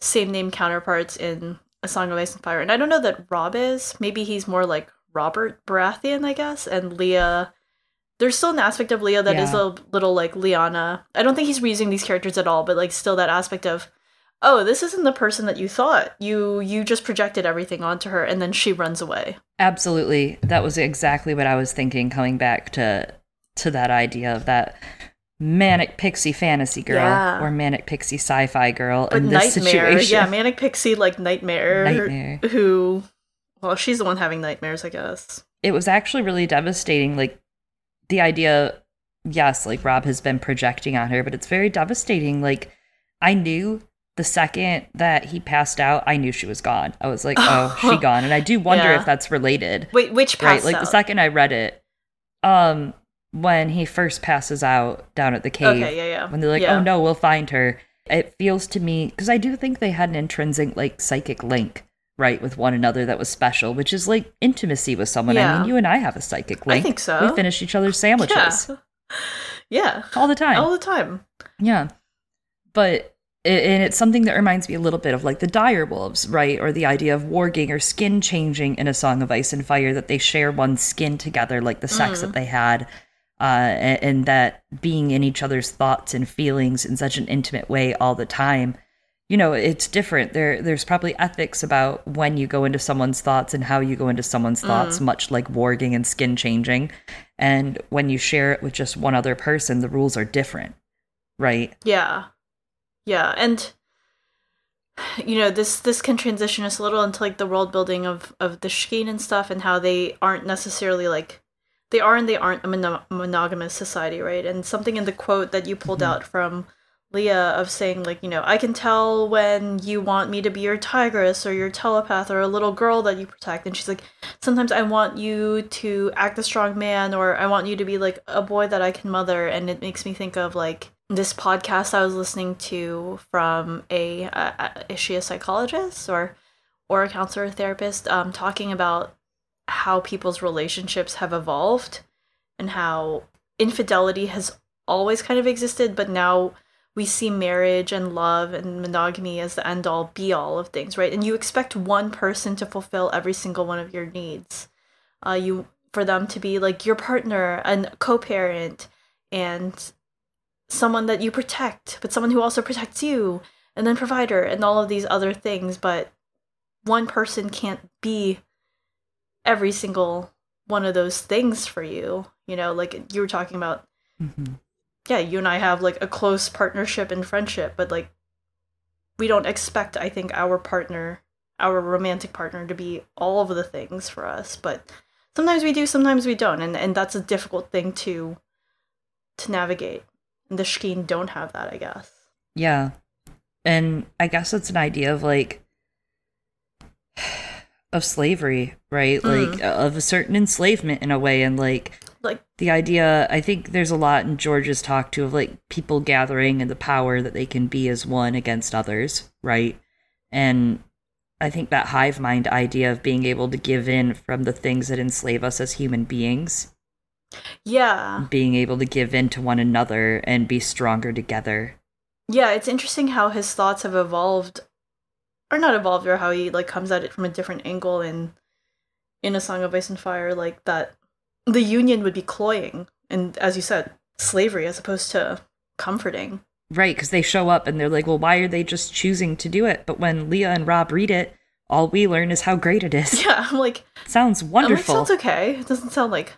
same name counterparts in A Song of Ice and Fire, and I don't know that Rob is. Maybe he's more like Robert Baratheon, I guess, and Lya. There's still an aspect of Leo that is Yeah. a little like Lyanna. I don't think he's reusing these characters at all, but like still that aspect of, oh, this isn't the person that you thought. You you just projected everything onto her, and then she runs away. Absolutely. That was exactly what I was thinking coming back to to that idea of that manic pixie fantasy girl Yeah. or manic pixie sci-fi girl But in this nightmare, situation. yeah, [laughs] manic pixie like nightmare, Nightmare. Who, well, she's the one having nightmares, I guess. It was actually really devastating like the idea yes, like Rob has been projecting on her, but it's very devastating like I knew the second that he passed out, I knew she was gone. I was like, "Oh, she [laughs] gone." And I do wonder Yeah. if that's related. Wait, which right like out? the second i read it um when he first passes out down at the cave Okay, yeah, yeah. when they're like Yeah. oh no we'll find her it feels to me because i do think they had an intrinsic like psychic link right with one another that was special which is like intimacy with someone i Yeah. mean you and i have a psychic link. I think so. we finish each other's sandwiches Yeah, [laughs] yeah, all the time all the time. yeah. But it, and it's something that reminds me a little bit of like the dire wolves, right? Or the idea of warging or skin changing in a Song of Ice and Fire that they share one skin together, like the sex Mm. that they had, uh, and, and that being in each other's thoughts and feelings in such an intimate way all the time. You know, it's different. There, there's probably ethics about when you go into someone's thoughts and how you go into someone's thoughts, much like warging and skin changing. And when you share it with just one other person, the rules are different, right? Yeah, yeah, and you know this this can transition us a little into like the world building of of the Shkeen and stuff, and how they aren't necessarily like they are and they aren't a mono- monogamous society, right? And something in the quote that you pulled Mhm. out from Lya of saying like you know I can tell when you want me to be your tigress or your telepath or a little girl that you protect, and she's like sometimes I want you to act a strong man or I want you to be like a boy that I can mother, and it makes me think of like this podcast I was listening to from a uh, is she a psychologist or or a counselor or therapist um, talking about how people's relationships have evolved and how infidelity has always kind of existed, but now we see marriage and love and monogamy as the end all be all of things, right? And you expect one person to fulfill every single one of your needs. Uh, you for them to be like your partner and co-parent and someone that you protect, but someone who also protects you, and then provider and all of these other things, but one person can't be every single one of those things for you. You know, like you were talking about Mm-hmm. Yeah, you and I have like a close partnership and friendship, but like we don't expect, I think, our partner, our romantic partner, to be all of the things for us. But sometimes we do, sometimes we don't, and and that's a difficult thing to to navigate. And the Shkeen don't have that, I guess. Yeah. And I guess it's an idea of like [sighs] of slavery, right? Mm. Like of a certain enslavement in a way and like Like the idea I think there's a lot in George's talk too of like people gathering and the power that they can be as one against others, right? And I think that hive mind idea of being able to give in from the things that enslave us as human beings, yeah, being able to give in to one another and be stronger together. yeah. It's interesting how his thoughts have evolved or not evolved or how he like comes at it from a different angle in in a Song of Ice and Fire, like that the Union would be cloying and as you said, slavery as opposed to comforting. Right, because they show up and they're like, well, why are they just choosing to do it? But when Lya and Rob read it, all we learn is how great it is. [laughs] Yeah, I'm like, sounds wonderful. It sounds okay. It doesn't sound like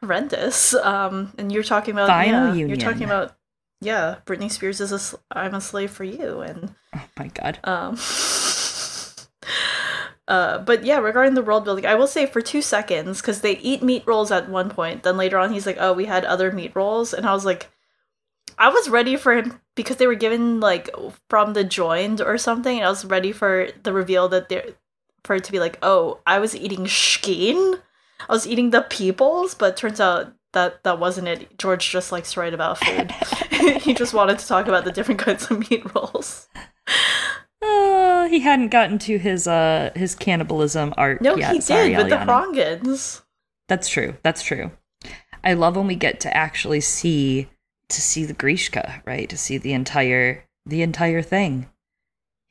horrendous. [laughs] Um, and you're talking about Final yeah, union. you're talking about yeah, Britney Spears is a sl- I'm a slave for you, and oh my god. um, [laughs] uh, but yeah, regarding the world building, I will say for two seconds because they eat meat rolls at one point. Then later on, he's like, "Oh, we had other meat rolls," and I was like, I was ready for him because they were given like from the joined or something. And I was ready for the reveal that they for it to be like, "Oh, I was eating skin." I was eating the peoples, but turns out that that wasn't it. George just likes to write about food. [laughs] he just wanted to talk about the different kinds of meat rolls. Uh, he hadn't gotten to his uh his cannibalism art No, yet. he Sorry, did with the. Hrangans. That's true. That's true. I love when we get to actually see to see the Greeshka, right? To see the entire the entire thing.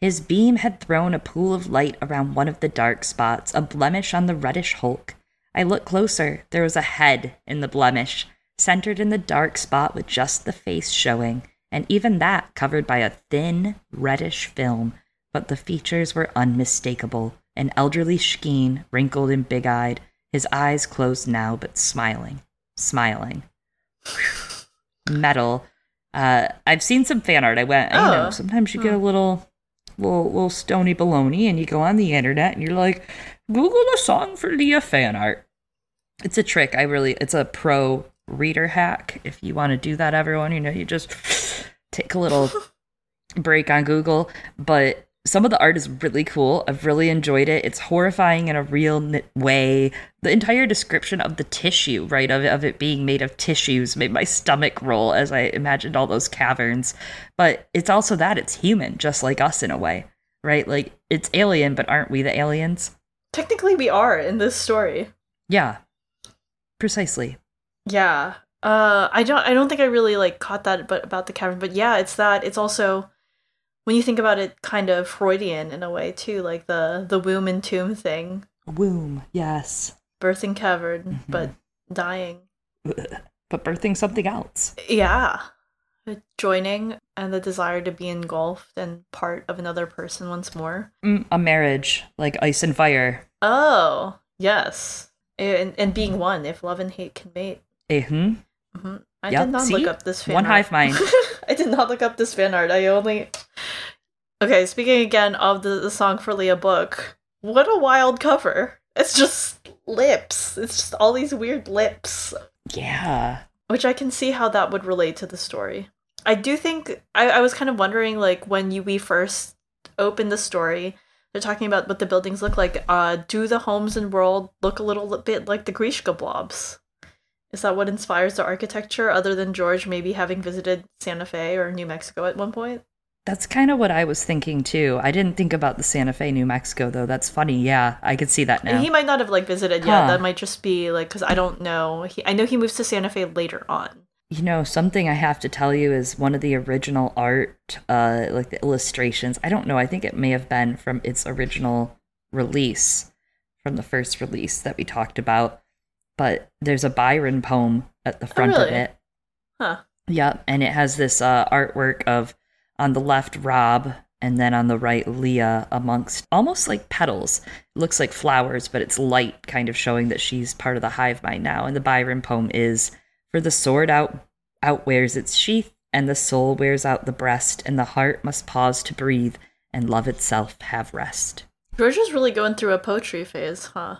His beam had thrown a pool of light around one of the dark spots, a blemish on the reddish hulk. I looked closer. There was a head in the blemish, centered in the dark spot with just the face showing, and even that covered by a thin, reddish film. But the features were unmistakable. An elderly Shkeen, wrinkled and big eyed, his eyes closed now, but smiling. Smiling. [sighs] Metal. Uh, I've seen some fan art. I went, oh. you know, sometimes you get a Hmm. little, little, little stony baloney, and you go on the internet and you're like, Google a song for Lya fan art. It's a trick. I really, it's a pro reader hack. If you want to do that, everyone, you know, you just take a little break on Google. But some of the art is really cool. I've really enjoyed it. It's horrifying in a real way. The entire description of the tissue, right, of of it being made of tissues made my stomach roll as I imagined all those caverns. But it's also that it's human, just like us in a way, right? Like it's alien, but aren't we the aliens? Technically, we are in this story. Yeah, precisely. Yeah. Uh I don't I don't think I really like caught that but about the cavern, but yeah, it's that it's also when you think about it kind of Freudian in a way too, like the the womb and tomb thing. Womb, yes. Birthing cavern, Mhm. but dying. [laughs] But birthing something else. Yeah. Joining and the desire to be engulfed and part of another person once more. Mm, a marriage, like ice and fire. Oh, yes. And, and being one, if love and hate can mate. Eh, hmm? hmm I Yep, did not see? look up this fan One art. hive mind. [laughs] I did not look up this fan art. I only. Okay, speaking again of the, the song for Lya book, what a wild cover! It's just lips. It's just all these weird lips, Yeah. which I can see how that would relate to the story. I do think I, I was kind of wondering, like when you we first opened the story, they're talking about what the buildings look like. Uh, do the homes and world look a little bit like the Greeshka blobs? Is that what inspires the architecture, other than George maybe having visited Santa Fe or New Mexico at one point? That's kind of what I was thinking too. I didn't think about the Santa Fe, New Mexico, though. That's funny. Yeah, I could see that now. And he might not have like visited yet. That might just be like because I don't know. He, I know he moves to Santa Fe later on. You know, something I have to tell you is one of the original art, uh, like the illustrations. I don't know. I think it may have been from its original release, from the first release that we talked about. But there's a Byron poem at the front of really? it. Huh. Yep, and it has this uh, artwork of on the left Rob and then on the right Lya amongst almost like petals. It looks like flowers, but it's light, kind of showing that she's part of the hive mind now. And the Byron poem is for the sword out outwears its sheath, and the soul wears out the breast, and the heart must pause to breathe, and love itself have rest. Georgia's really going through a poetry phase, huh?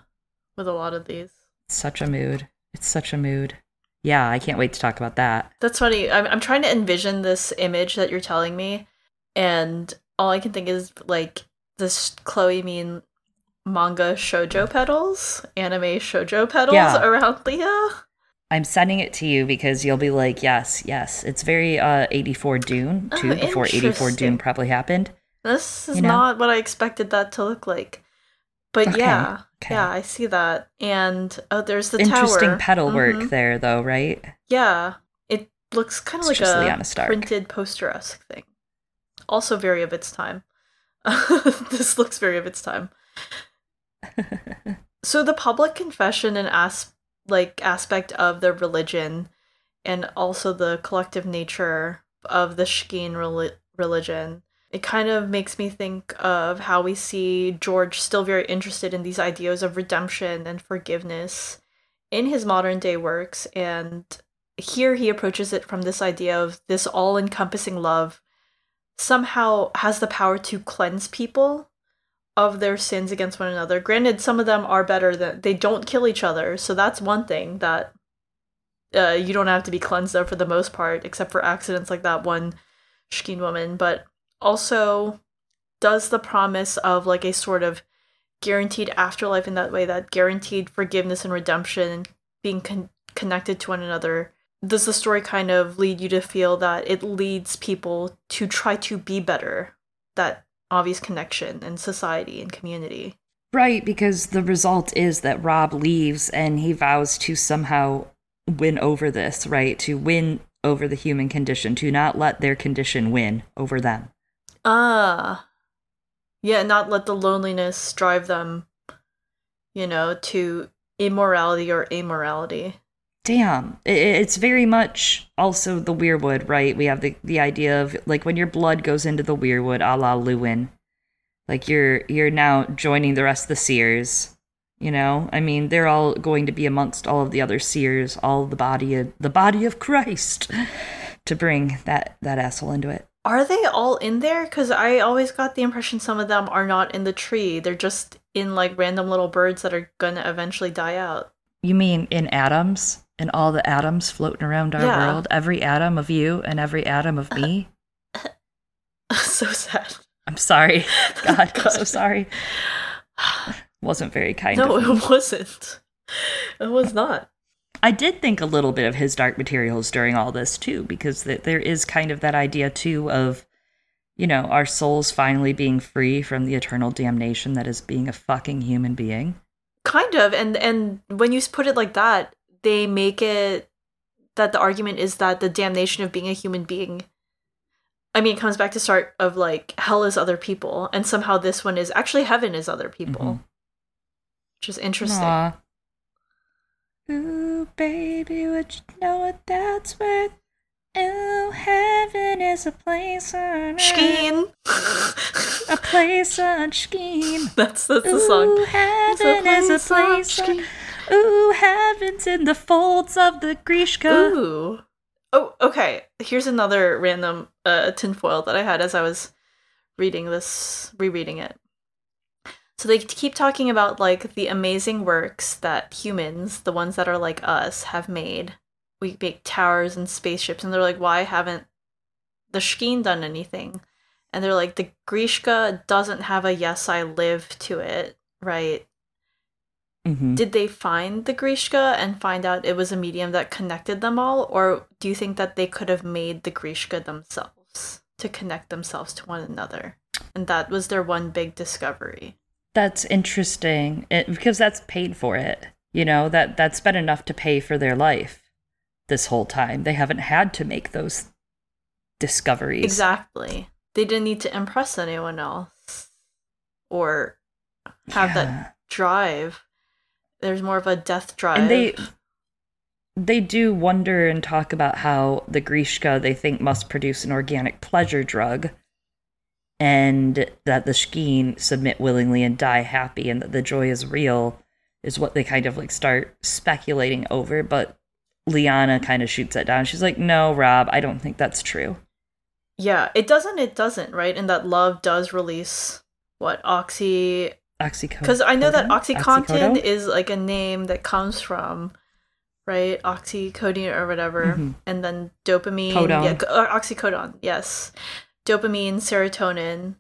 With a lot of these. Such a mood. It's such a mood. Yeah, I can't wait to talk about that. That's funny. I'm I'm trying to envision this image that you're telling me, and all I can think is like this Chloe Mean manga shojo petals, anime shojo petals Yeah. around Lya. I'm sending it to you because you'll be like, yes, yes. It's very uh 84 Dune too, Oh, before 84. Dune probably happened. This is You know? not what I expected that to look like. But Okay, yeah, okay. yeah, I see that. And oh, there's the Interesting tower. petal work Mhm. there though, right? Yeah, it looks kind of like a printed poster esque thing. Also very of its time. [laughs] this looks very of its time. [laughs] so the public confession and as like aspect of the religion and also the collective nature of the Shkeen rel- religion it kind of makes me think of how we see George still very interested in these ideas of redemption and forgiveness in his modern day works and here he approaches it from this idea of this all-encompassing love somehow has the power to cleanse people of their sins against one another. Granted, some of them are better than they don't kill each other, so that's one thing that uh, you don't have to be cleansed of for the most part, except for accidents like that one Shkeen woman. But also, does the promise of like a sort of guaranteed afterlife in that way, that guaranteed forgiveness and redemption, being con- connected to one another, does the story kind of lead you to feel that it leads people to try to be better? That obvious connection in society and community. Right, because the result is that Rob leaves and he vows to somehow win over this, right? To win over the human condition, to not let their condition win over them. Ah. Yeah, not let the loneliness drive them, you know, to immorality or amorality. Damn. It's very much also the weirwood right? We have the, the idea of like when your blood goes into the weirwood a la Luwin like you're you're now joining the rest of the seers you know? I mean they're all going to be amongst all of the other seers all the body of the body of christ [laughs] to bring that that asshole into it are they all in there because i always got the impression some of them are not in the tree they're just in like random little birds that are gonna eventually die out you mean in atoms and all the atoms floating around our yeah. world, every atom of you and every atom of me. [laughs] so sad. I'm sorry. God, [laughs] God. I'm so sorry. wasn't very kind. No, it wasn't. It was not. I did think a little bit of his dark materials during all this too, because th- there is kind of that idea too of, you know, our souls finally being free from the eternal damnation that is being a fucking human being. Kind of, and and when you put it like that, they make it that the argument is that the damnation of being a human being I mean, it comes back to start of like hell is other people, and somehow this one is actually heaven is other people, mm-hmm. which is interesting. Aww. Ooh, baby, would you know what that's worth? Ooh, heaven is a place on Shkeen. a place on Shkeen. [laughs] That's that's the Ooh, song. Heaven is a place on Ooh, heaven's in the folds of the Greeshka. Ooh. Oh, okay. Here's another random uh, tinfoil that I had as I was reading this, rereading it. So they keep talking about like the amazing works that humans, the ones that are like us, have made. We make towers and spaceships, and they're like, why haven't the Shkeen done anything? And they're like, the Greeshka doesn't have a yes, I live to it, right? Mm-hmm. Did they find the Greeshka and find out it was a medium that connected them all, or do you think that they could have made the Greeshka themselves to connect themselves to one another? And that was their one big discovery. That's interesting it, because that's paid for it. You know that that's been enough to pay for their life this whole time. They haven't had to make those discoveries. Exactly. They didn't need to impress anyone else or have yeah. that drive there's more of a death drive. And they they do wonder and talk about how the Greeshka they think must produce an organic pleasure drug and that the Shkeen submit willingly and die happy and that the joy is real is what they kind of like start speculating over but Liana kind of shoots that down. She's like, "No, Rob, I don't think that's true." Yeah, it doesn't it doesn't, right? And that love does release what oxy Oxycodone. Because I know that OxyContin is like a name that comes from, right? Oxycodone or whatever. Mm-hmm. And then dopamine. Codone. Yeah, uh, oxycodone, yes. Dopamine, serotonin.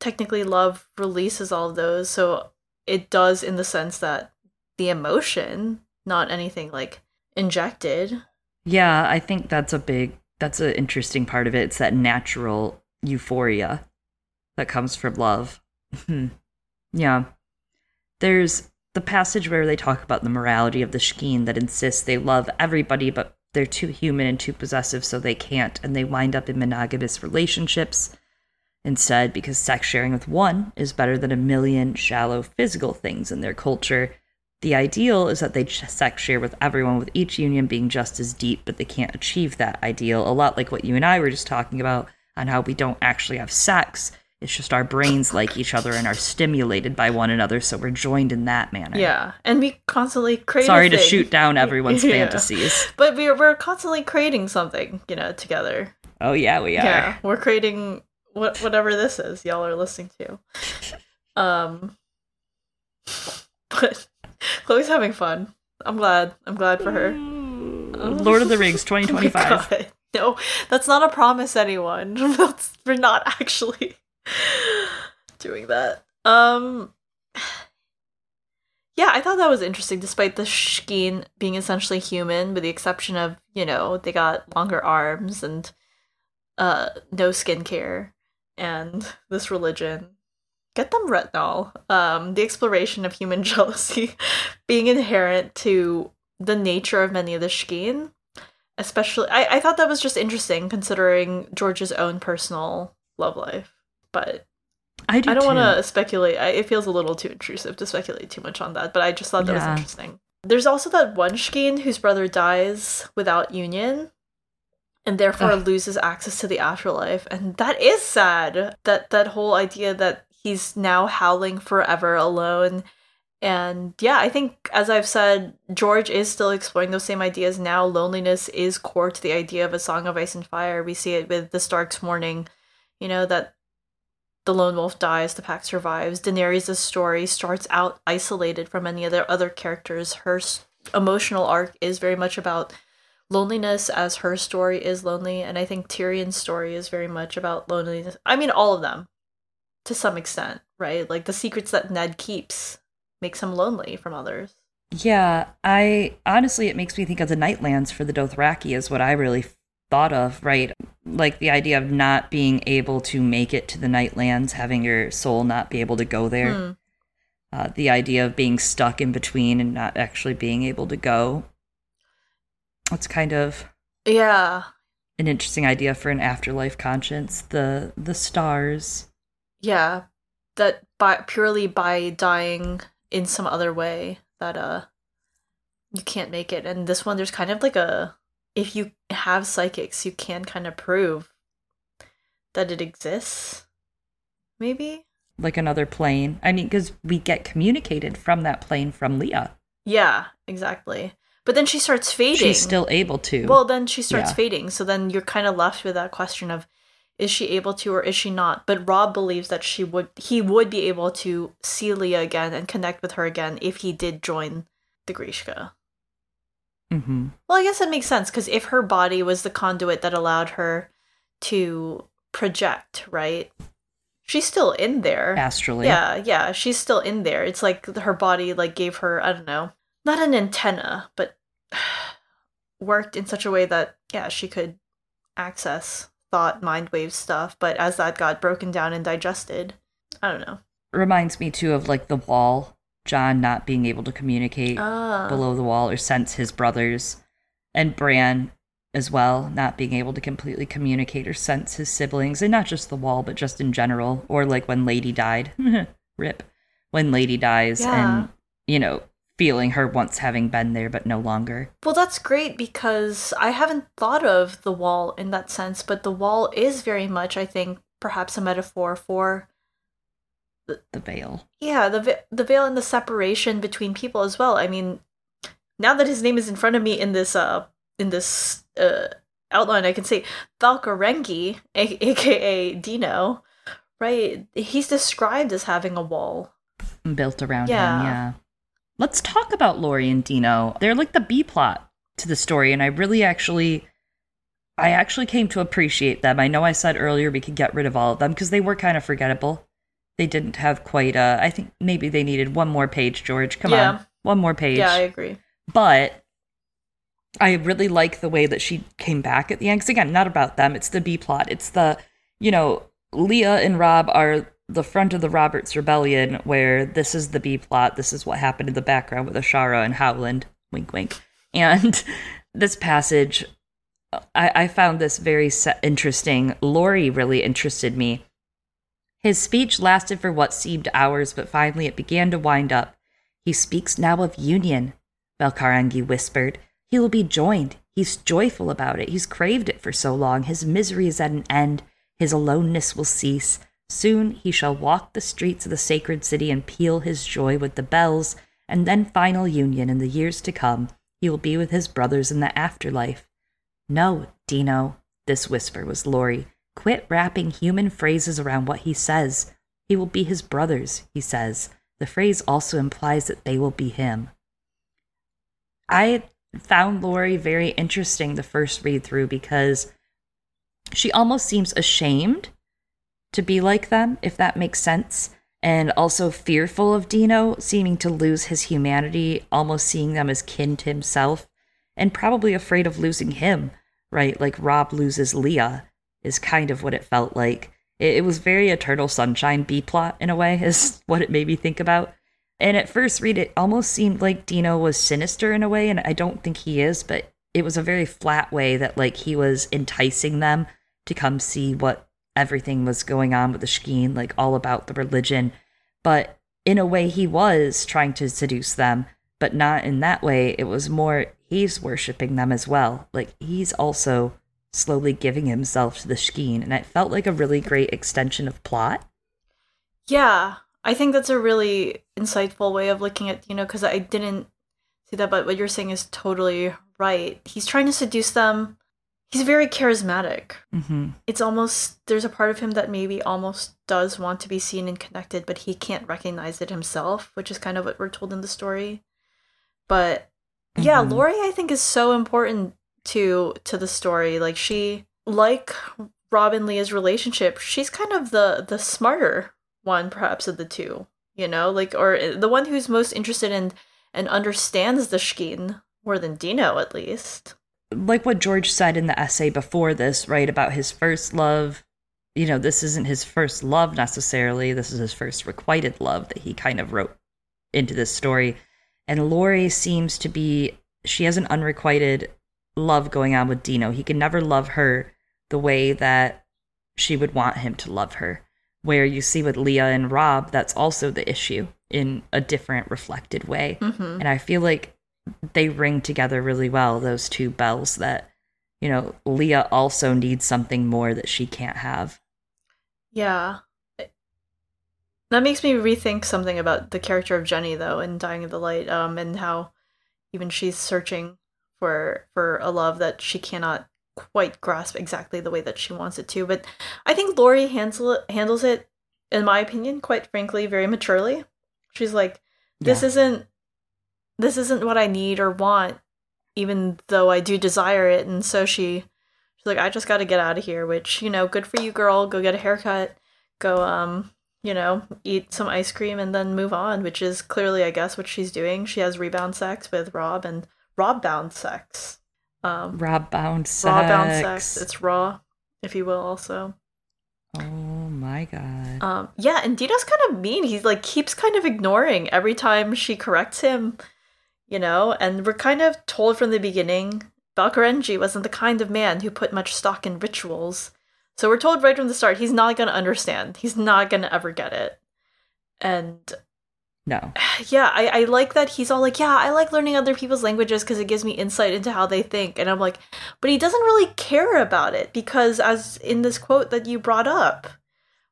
Technically, love releases all of those. So it does in the sense that the emotion, not anything like injected. Yeah, I think that's a big, that's an interesting part of it. It's that natural euphoria that comes from love. Hmm. Yeah. There's the passage where they talk about the morality of the Shkeen that insists they love everybody, but they're too human and too possessive, so they can't, and they wind up in monogamous relationships. Instead, because sex sharing with one is better than a million shallow physical things in their culture, the ideal is that they sex share with everyone, with each union being just as deep, but they can't achieve that ideal. A lot like what you and I were just talking about on how we don't actually have sex. It's just our brains like each other and are stimulated by one another, so we're joined in that manner. Yeah, and we constantly create. Sorry to shoot down everyone's [laughs] yeah. fantasies, but we're we're constantly creating something, you know, together. Oh yeah, we are. Yeah, we're creating what whatever this is y'all are listening to. Um, but Chloe's having fun. I'm glad. I'm glad for her. Lord of the Rings 2025. [laughs] Oh no, that's not a promise, anyone. [laughs] that's, we're not actually [laughs] doing that. Um, [sighs] yeah, I thought that was interesting, despite the Shkeen being essentially human, with the exception of, you know, they got longer arms and uh no skincare and this religion get them retinol. Um, the exploration of human [laughs] jealousy being inherent to the nature of many of the Shkeen. Especially, I, I thought that was just interesting considering George's own personal love life. But I, do I don't want to speculate. I, it feels a little too intrusive to speculate too much on that, but I just thought that yeah. was interesting. There's also that one Shkeen whose brother dies without union, and therefore Ugh. loses access to the afterlife and that is sad that that whole idea that he's now howling forever alone and yeah i think as i've said george is still exploring those same ideas now loneliness is core to the idea of a song of ice and fire we see it with the stark's mourning you know that the lone wolf dies the pack survives. Daenerys' story starts out isolated from any other other characters. Her emotional arc is very much about loneliness as her story is lonely and i think tyrion's story is very much about loneliness i mean all of them to some extent right? Like the secrets that ned keeps makes him lonely from others. Yeah i honestly it makes me think of the nightlands for the dothraki is what i really thought of right like the idea of not being able to make it to the nightlands having your soul not be able to go there mm. uh, the idea of being stuck in between and not actually being able to go it's kind of yeah an interesting idea for an afterlife conscience. The the stars. Yeah, that by purely by dying in some other way that uh you can't make it. And this one, there's kind of like a if you have psychics, you can kind of prove that it exists. Maybe like another plane. I mean, because we get communicated from that plane from Lya. Yeah, exactly. But then she starts fading. She's still able to. Well, then she starts yeah. fading. So then you're kind of left with that question of is she able to or is she not? But Rob believes that she would he would be able to see Lya again and connect with her again if he did join the Greeshka. Mm-hmm. Well, I guess it makes sense because if her body was the conduit that allowed her to project, right? She's still in there astrally. Yeah, yeah, she's still in there. It's like her body like gave her I don't know not an antenna, but [sighs] worked in such a way that yeah, she could access thought mind wave stuff, but as that got broken down and digested, I don't know. Reminds me too of like the wall, Jon not being able to communicate ah. below the wall or sense his brothers, and Bran as well, not being able to completely communicate or sense his siblings, and not just the wall, but just in general, or like when Lady died. [laughs] Rip. When Lady dies yeah. and, you know, feeling her once having been there but no longer. Well, that's great because I haven't thought of the wall in that sense, but the wall is very much, I think, perhaps a metaphor for the, the veil. Yeah, the the veil and the separation between people as well. I mean, now that his name is in front of me in this uh in this uh outline, I can say Valcarenghi, a- aka Dino, right? He's described as having a wall built around yeah. him. Yeah. Let's talk about Lori and Dino. They're like the B plot to the story, and I really actually I actually came to appreciate them. I know I said earlier we could get rid of all of them because they were kind of forgettable. They didn't have quite a I think maybe they needed one more page, George. Come yeah. on. One more page. Yeah, I agree. But I really like the way that she came back at the end. Because again, not about them. It's the B plot. It's the, you know, Lya and Rob are the front of the Roberts Rebellion, where this is the B plot, this is what happened in the background with Ashara and Howland, wink, wink. And [laughs] this passage, I, I found this very interesting. Laurie really interested me His speech lasted for what seemed hours, but finally it began to wind up. He speaks now of union, Valcarenghi whispered. He will be joined. He's joyful about it. He's craved it for so long. His misery is at an end. His aloneness will cease. Soon he shall walk the streets of the sacred city and peal his joy with the bells, and then final union in the years to come. He will be with his brothers in the afterlife. No, Dino, this whisper was Lori. Quit wrapping human phrases around what he says. He will be his brothers, he says. The phrase also implies that they will be him. I found Lori very interesting the first read through because she almost seems ashamed to be like them, if that makes sense, and also fearful of Dino, seeming to lose his humanity, almost seeing them as kin to himself, and probably afraid of losing him, right? Like Rob loses Lya, is kind of what it felt like. It, it was very Eternal Sunshine B plot in a way, is [laughs] what it made me think about. And at first read, it almost seemed like Dino was sinister in a way, and I don't think he is, but it was a very flat way that like he was enticing them to come see what everything was going on with the Shkeen, like all about the religion. But in a way, he was trying to seduce them, but not in that way. It was more he's worshiping them as well. Like he's also slowly giving himself to the Shkeen, and it felt like a really great extension of plot. Yeah, I think that's a really insightful way of looking at, you know, because I didn't see that, but what you're saying is totally right. He's trying to seduce them. He's very charismatic. Mm-hmm. It's almost, there's a part of him that maybe almost does want to be seen and connected, but he can't recognize it himself, which is kind of what we're told in the story. But yeah, Mhm. Laurie, I think, is so important to to the story. Like she, like Robin Lya's relationship, she's kind of the the smarter one, perhaps of the two. You know, like or uh, the one who's most interested in and understands the Shkeen more than Dino, at least. like what George said in the essay before this, right, about his first love. You know, this isn't his first love necessarily. This is his first requited love that he kind of wrote into this story. And Laurie seems to be, she has an unrequited love going on with Dino. He can never love her the way that she would want him to love her. Where you see with Lya and Rob, that's also the issue in a different reflected way. Mm-hmm. And I feel like they ring together really well, those two bells that, you know, Lya also needs something more that she can't have. Yeah. That makes me rethink something about the character of Jenny though in Dying of the Light, um, and how even she's searching for for a love that she cannot quite grasp exactly the way that she wants it to. But I think Laurie handles it, handles it, in my opinion, quite frankly, very maturely. She's like, this Yeah. isn't this isn't what I need or want, even though I do desire it. And so she she's like, I just gotta get out of here, which, you know, good for you, girl. Go get a haircut, go um, you know, eat some ice cream and then move on, which is clearly I guess what she's doing. She has rebound sex with Rob and Rob bound sex. Um Rob bound sex. raw bound sex. It's raw, if you will, also. oh my god. Um, yeah, and Dino's kind of mean. He's like keeps kind of ignoring every time she corrects him, you know. And we're kind of told from the beginning, Valcarenghi wasn't the kind of man who put much stock in rituals. So we're told right from the start he's not gonna understand. He's not gonna ever get it. And no. yeah, I, I like that he's all like, yeah, I like learning other people's languages because it gives me insight into how they think. And I'm like, but he doesn't really care about it because, as in this quote that you brought up,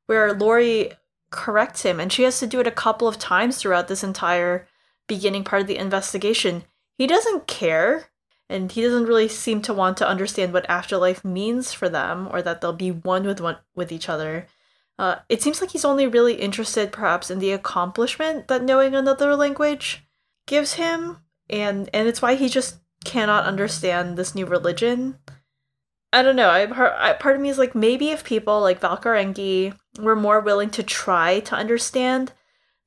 where Laurie corrects him, and she has to do it a couple of times throughout this entire beginning part of the investigation, he doesn't care. And he doesn't really seem to want to understand what afterlife means for them or that they'll be one with one with each other. Uh, it seems like he's only really interested, perhaps, in the accomplishment that knowing another language gives him, and and it's why he just cannot understand this new religion. I don't know. I part, of me is like maybe if people like Valcarenghi were more willing to try to understand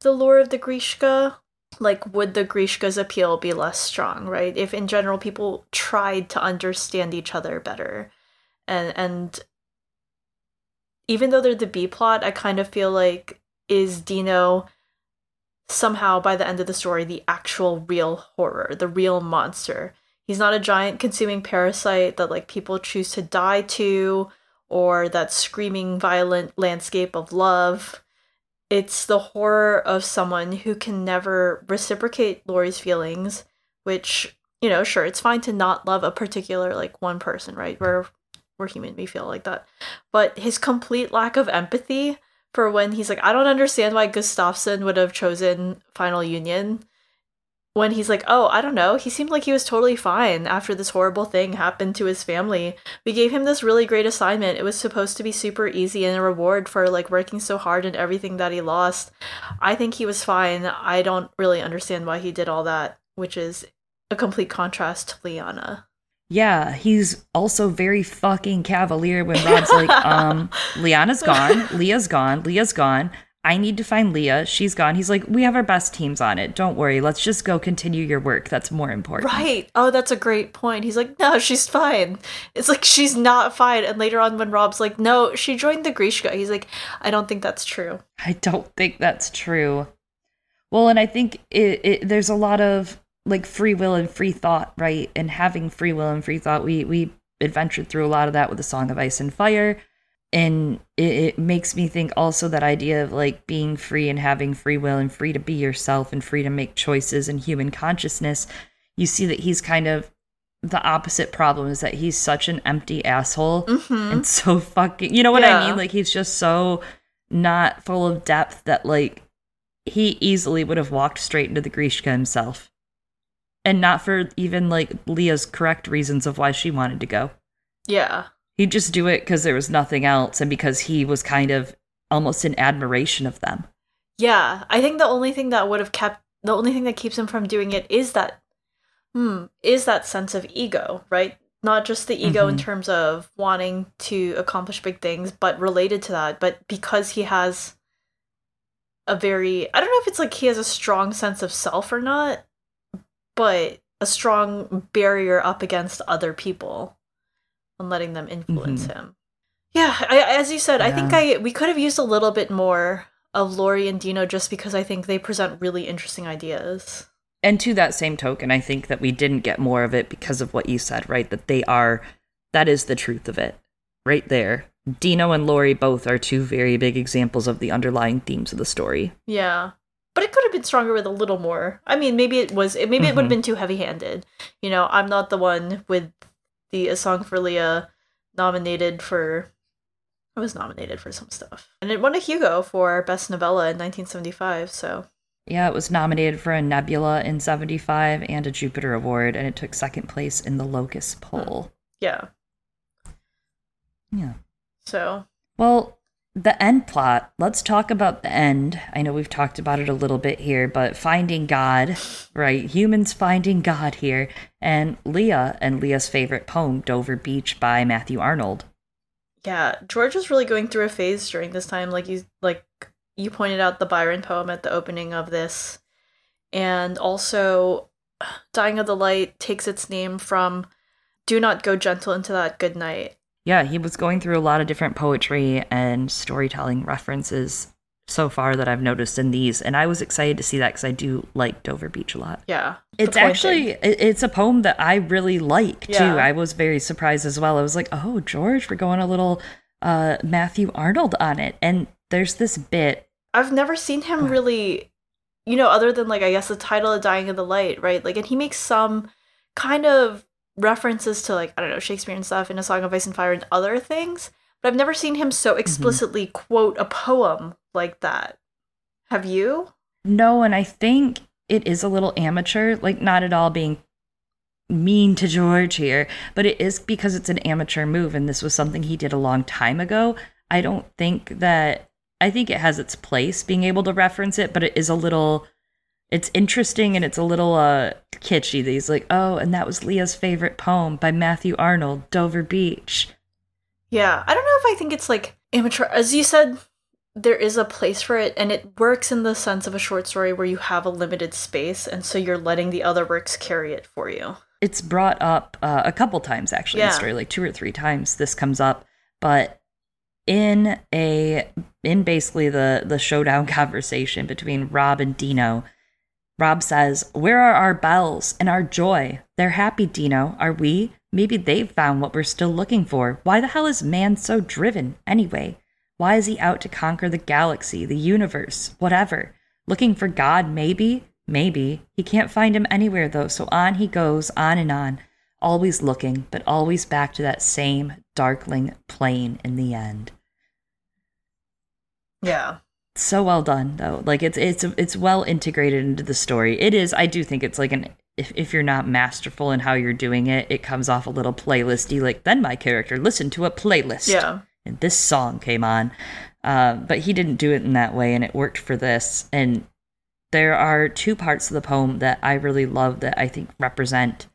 the lore of the Greeshka, like would the Greeshka's appeal be less strong, right? If in general people tried to understand each other better, and and even though they're the B plot, I kind of feel like is Dino somehow by the end of the story the actual real horror, the real monster. He's not a giant consuming parasite that like people choose to die to or that screaming violent landscape of love. It's the horror of someone who can never reciprocate Laurie's feelings, which, you know, sure, it's fine to not love a particular like one person, right? We're we're human, we feel like that. But his complete lack of empathy for when he's like, I don't understand why Gustafsson would have chosen Final Union when he's like, oh, I don't know, he seemed like he was totally fine after this horrible thing happened to his family. We gave him this really great assignment. It was supposed to be super easy and a reward for like working so hard and everything that he lost. I think he was fine. I don't really understand why he did all that, which is a complete contrast to Lyanna. Yeah, he's also very fucking cavalier when Rob's like, [laughs] um, Lyanna's gone, Lya's gone, Lya's gone. I need to find Lya. She's gone. He's like, we have our best teams on it. Don't worry. Let's just go continue your work. That's more important. Right. Oh, that's a great point. He's like, no, she's fine. It's like she's not fine. And later on, when Rob's like, no, she joined the Greeshka, he's like, I don't think that's true. I don't think that's true. Well, and I think it, it there's a lot of like free will and free thought, right? And having free will and free thought, we we adventured through a lot of that with the Song of Ice and Fire and it, it, makes me think also that idea of like being free and having free will and free to be yourself and free to make choices and human consciousness you see that he's kind of the opposite problem is that he's such an empty asshole mm-hmm. and so fucking you know what yeah. i mean like he's just so not full of depth that like he easily would have walked straight into the greeshka himself and not for even like lya's correct reasons of why she wanted to go yeah He'd just do it because there was nothing else and because he was kind of almost in admiration of them. Yeah, I think the only thing that would have kept the only thing that keeps him from doing it is that hmm, is that sense of ego, right? Not just the ego mm-hmm. in terms of wanting to accomplish big things, but related to that, but because he has a very I don't know if it's like he has a strong sense of self or not, but a strong barrier up against other people and letting them influence mm-hmm. him. Yeah, I, as you said, yeah. I think I we could have used a little bit more of Laurie and Dino just because I think they present really interesting ideas. And to that same token, I think that we didn't get more of it because of what you said, right? That they are that is the truth of it. Right there. Dino and Laurie both are two very big examples of the underlying themes of the story. Yeah. But it could have been stronger with a little more. I mean, maybe it was maybe mm-hmm. it would have been too heavy-handed. You know, I'm not the one with the A Song for Lya nominated for I was nominated for some stuff. And it won a Hugo for Best Novella in 1975, so yeah, it was nominated for a Nebula in 75 and a Jupiter Award, and it took second place in the Locus poll. Yeah. Yeah. So. Well, the end plot. Let's talk about the end. I know we've talked about it a little bit here, but finding God, right? Humans finding God here, and Lya and Lya's favorite poem, Dover Beach by Matthew Arnold. Yeah, George was really going through a phase during this time. Like you, like you pointed out the Byron poem at the opening of this, and also, "Dying of the Light" takes its name from "Do not go gentle into that good night." Yeah, he was going through a lot of different poetry and storytelling references so far that I've noticed in these, and I was excited to see that because I do like Dover Beach a lot. Yeah, it's actually it's a poem that I really like yeah. too. I was very surprised as well. I was like, oh George, we're going a little uh, Matthew Arnold on it, and there's this bit. I've never seen him really, you know, other than like I guess the title of Dying of the Light, right? Like, and he makes some kind of references to like I don't know Shakespeare and stuff in A Song of Ice and Fire and other things, but I've never seen him so mm-hmm. explicitly mm-hmm. quote a poem like that. Have you? No, and I think it is a little amateur, like not at all being mean to George here, but it is because it's an amateur move and this was something he did a long time ago. I don't think that I think it has its place being able to reference it, but it is a little it's interesting and it's a little uh kitschy. he's like, oh, and that was Lya's favorite poem by Matthew Arnold, Dover Beach. Yeah, I don't know if I think it's like amateur. As you said, there is a place for it, and it works in the sense of a short story where you have a limited space, and so you're letting the other works carry it for you. It's brought up uh, a couple times actually yeah. in the story, like two or three times. This comes up, but in a in basically the the showdown [laughs] conversation between Rob and Dino, Rob says, Where are our bells and our joy? They're happy, Dino. Are we? Maybe they've found what we're still looking for. Why the hell is man so driven, anyway? Why is he out to conquer the galaxy, the universe, whatever? Looking for God, maybe? Maybe. He can't find him anywhere, though, so on he goes, on and on, always looking, but always back to that same darkling plain in the end. Yeah. So well done, though. Like it's it's it's well integrated into the story. It is. I do think it's like an if, if you're not masterful in how you're doing it, it comes off a little playlisty. Like then my character listened to a playlist. Yeah. And this song came on. Uh, but he didn't do it in that way, and it worked for this. And there are two parts of the poem that I really love that I think represent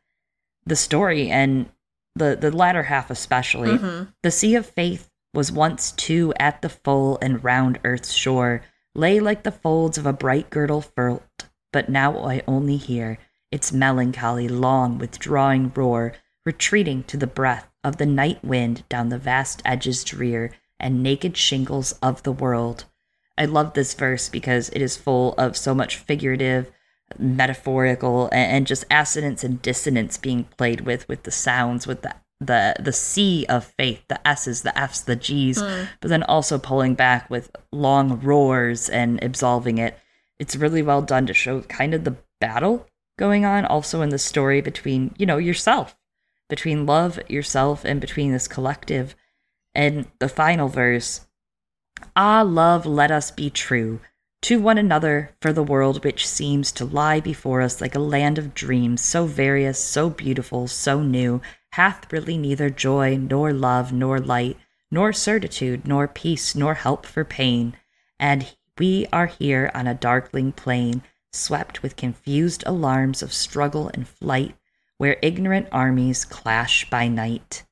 the story and the the latter half especially. Mhm. The sea of faith was once too at the full and round earth's shore lay like the folds of a bright girdle furled, but now I only hear its melancholy long withdrawing roar retreating to the breath of the night wind down the vast edges drear and naked shingles of the world. I love this verse because it is full of so much figurative, metaphorical, and, just assonance and dissonance being played with with the sounds, with the the the C of faith, the S's, the F's, the G's, but then also pulling back with long roars and absolving it. It's really well done to show kind of the battle going on also in the story between, you know, yourself, between love, yourself, and between this collective. And the final verse Ah, love, let us be true to one another for the world which seems to lie before us like a land of dreams, so various, so beautiful, so new, hath really neither joy, nor love, nor light, nor certitude, nor peace, nor help for pain. And we are here on a darkling plain, swept with confused alarms of struggle and flight, where ignorant armies clash by night.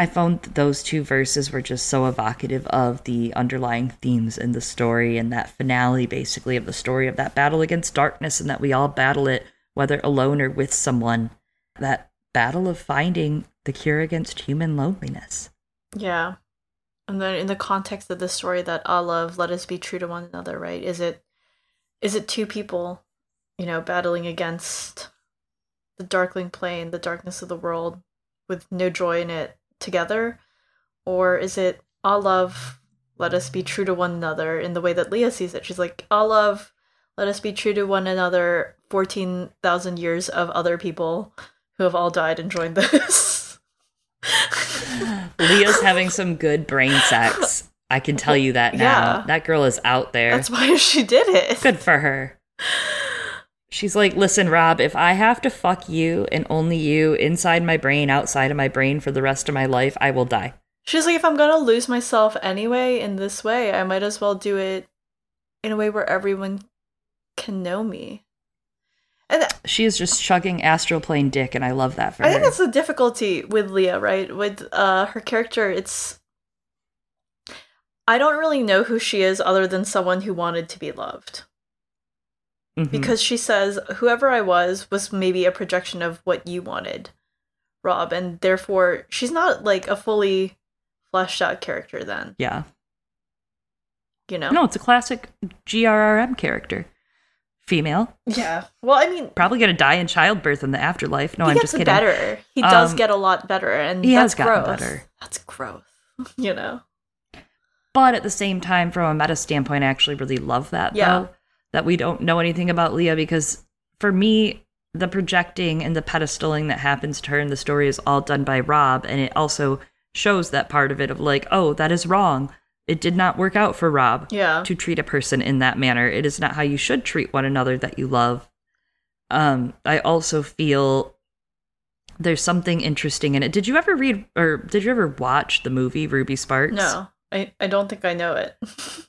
I found those two verses were just so evocative of the underlying themes in the story and that finale, basically, of the story of that battle against darkness, and that we all battle it, whether alone or with someone. That battle of finding the cure against human loneliness. Yeah. And then in the context of the story that I love, let us be true to one another, right? Is it is it two people, you know, battling against the darkling plain, the darkness of the world with no joy in it together? Or is it all love, let us be true to one another in the way that Lya sees it? She's like, all love, let us be true to one another, 14,000 years of other people who have all died and joined this. Lya's having some good brain sex. I can tell you that now. Yeah. That girl is out there. That's why [laughs] she did it. Good for her. She's like, listen, Rob, if I have to fuck you and only you inside my brain, outside of my brain for the rest of my life, I will die. She's like, if I'm gonna lose myself anyway in this way, I might as well do it in a way where everyone can know me. And th- She is just chugging astral plane dick, and I love that for I her. think that's the difficulty with Lya, right? With uh, her character, it's. I don't really know who she is other than someone who wanted to be loved. Mhm. Because she says, whoever I was was maybe a projection of what you wanted, Rob, and therefore she's not like a fully fleshed out character then, yeah. you know? No, it's a classic GRRM character. Female. Yeah. Well, I mean, Probably going to die in childbirth in the afterlife. No, I'm just kidding. better. He does Um, get a lot better, and he has that's gotten growth. better. That's growth. [laughs] You know. But at the same time, from a meta standpoint, I actually really love that, Yeah. though, that we don't know anything about Lya because for me, the projecting and the pedestaling that happens to her in the story is all done by Rob. And it also shows that part of it of like, oh, that is wrong. It did not work out for Rob Yeah. to treat a person in that manner. It is not how you should treat one another that you love. Um, I also feel there's something interesting in it. Did you ever read or did you ever watch the movie Ruby Sparks? No, I I don't think I know it. [laughs]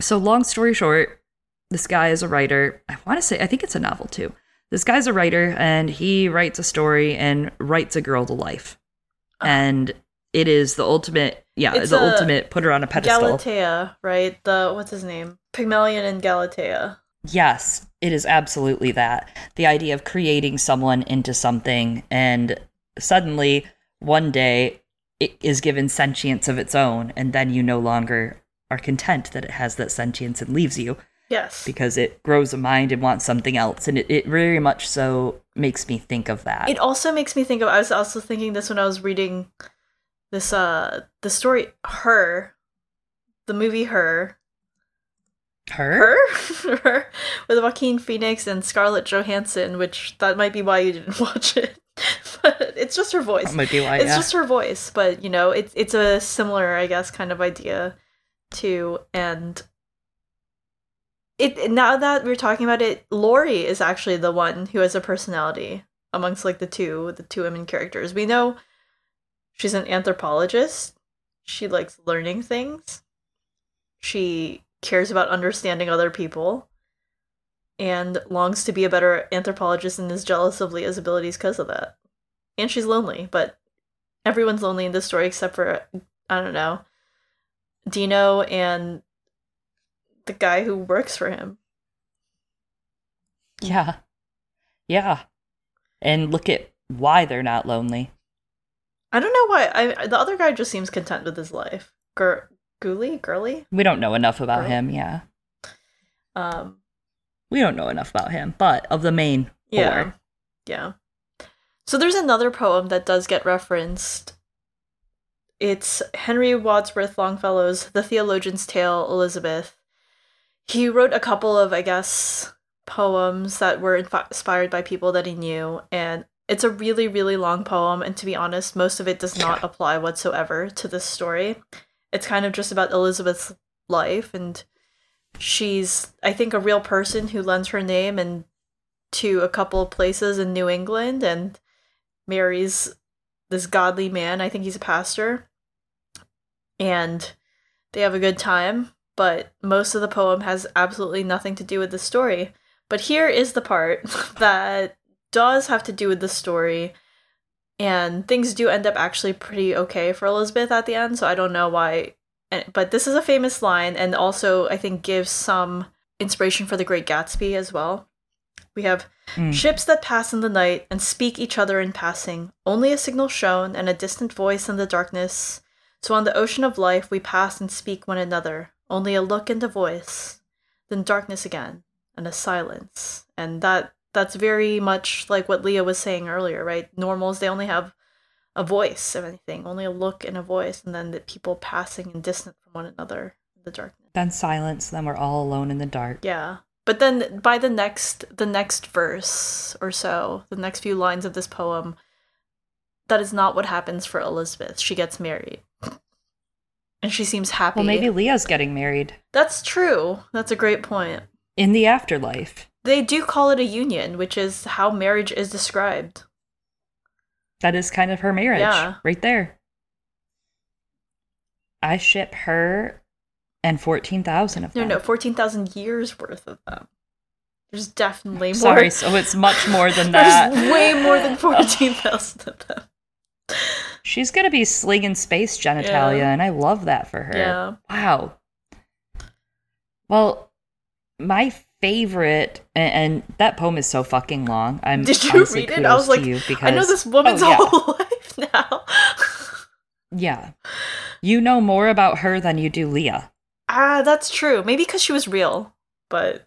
So, long story short, this guy is a writer. I want to say, I think it's a novel too. This guy's a writer and he writes a story and writes a girl to life. Ah. And it is the ultimate, yeah, It's the ultimate put her on a pedestal. Galatea, right? The what's his name? Pygmalion and Galatea. Yes, it is absolutely that. The idea of creating someone into something and suddenly one day it is given sentience of its own and then you no longer are content that it has that sentience and leaves you. Yes. because it grows a mind and wants something else. And it, it very much so makes me think of that. It also makes me think of I was also thinking this when I was reading this uh the story Her the movie Her Her? Her, Her [laughs] with Joaquin Phoenix and Scarlett Johansson, which that might be why you didn't [laughs] watch it. but it's just her voice. That might be why, it's yeah. just her voice, but you know, it's it's a similar, I guess, kind of idea too. And it now that we're talking about it, Laurie is actually the one who has a personality amongst like the two the two women characters. We know she's an anthropologist. She likes learning things. She cares about understanding other people and longs to be a better anthropologist and is jealous of Lya's abilities because of that. And she's lonely, but everyone's lonely in this story except for I don't know, Dino and the guy who works for him. Yeah. Yeah. And look at why they're not lonely. I don't know why. I the other guy just seems content with his life. Gur- Ghoulie, girly. We don't know enough about Girl. him, yeah. Um, We don't know enough about him, but of the main yeah, four. yeah. So there's another poem that does get referenced. It's Henry Wadsworth Longfellow's *The Theologian's Tale*, Elizabeth. He wrote a couple of, I guess, poems that were inspired by people that he knew, and it's a really, really long poem. And to be honest, most of it does not apply whatsoever to this story. It's kind of just about Elizabeth's life, and she's, I think, a real person who lends her name and to a couple of places in New England and marries this godly man. I think he's a pastor. And they have a good time, but most of the poem has absolutely nothing to do with the story. But here is the part [laughs] that does have to do with the story. And things do end up actually pretty okay for Elizabeth at the end, so I don't know why. But this is a famous line, and also I think gives some inspiration for The Great Gatsby as well. We have Mm. ships that pass in the night and speak each other in passing, only a signal shown and a distant voice in the darkness. So on the ocean of life we pass and speak one another, only a look and a voice, then darkness again and a silence. And that that's very much like what Lya was saying earlier, right? Normals they only have a voice of anything, only a look and a voice, and then the people passing and distant from one another in the darkness. Then silence, then we're all alone in the dark. Yeah. But then by the next the next verse or so, the next few lines of this poem, that is not what happens for Elizabeth. She gets married. And she seems happy. Well, maybe Lya's getting married That's true. That's a great point. in the afterlife. They do call it a union, which is how marriage is described. That is kind of her marriage. Yeah. Right there. I ship her and 14,000 of No, them. no, no, 14,000 years worth of them. There's definitely more. Sorry, so it's much more than [laughs] There's that. way more than [laughs] 14,000 of them. She's going to be slinging space genitalia, Yeah. and I love that for her. Yeah. Wow. Well, my favorite, and, and that poem is so fucking long. I'm Did you read it? I was like, you I know this woman's Oh, yeah. whole [laughs] life now. Yeah. You know more about her than you do Lya. Ah, that's true. Maybe because she was real, but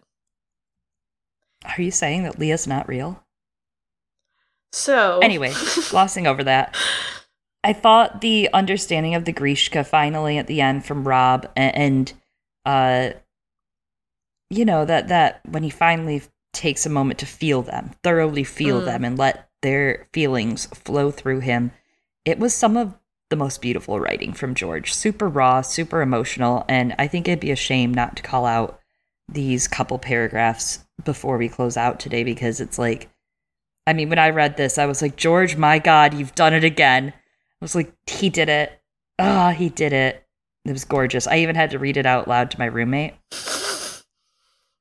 Are you saying that Lya's not real? so Anyway, [laughs] glossing over that. I thought the understanding of the Greeshka finally at the end from Rob a- and, uh you know that that when he finally takes a moment to feel them, thoroughly feel Mm. them and let their feelings flow through him. It was some of the most beautiful writing from George. Super raw, super emotional, and I think it'd be a shame not to call out these couple paragraphs before we close out today because it's like I mean, when I read this, I was like, George, my God, you've done it again. I was like, he did it. Ah, he did it. It was gorgeous. I even had to read it out loud to my roommate.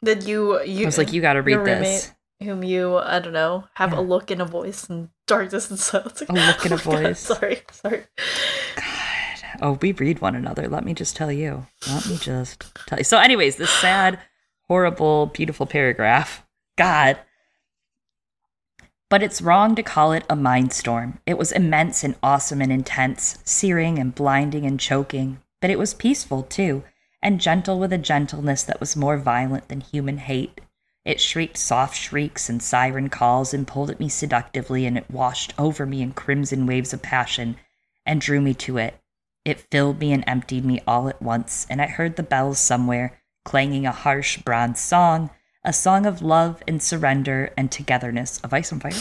That you you I was like, you got to read this. whom you I don't know have Yeah. a look and a voice and darkness and so it's like, A look and a [laughs] oh my God, voice. sorry, sorry. God. [sighs] Oh, we read one another. Let me just tell you. Let me just tell you. So, anyways, this sad, horrible, beautiful paragraph. God. But it's wrong to call it a mind storm. It was immense and awesome and intense, searing and blinding and choking. But it was peaceful, too, and gentle with a gentleness that was more violent than human hate. It shrieked soft shrieks and siren calls and pulled at me seductively, and it washed over me in crimson waves of passion and drew me to it. It filled me and emptied me all at once, and I heard the bells somewhere, clanging a harsh bronze song, a song of love and surrender and togetherness, of ice and fire,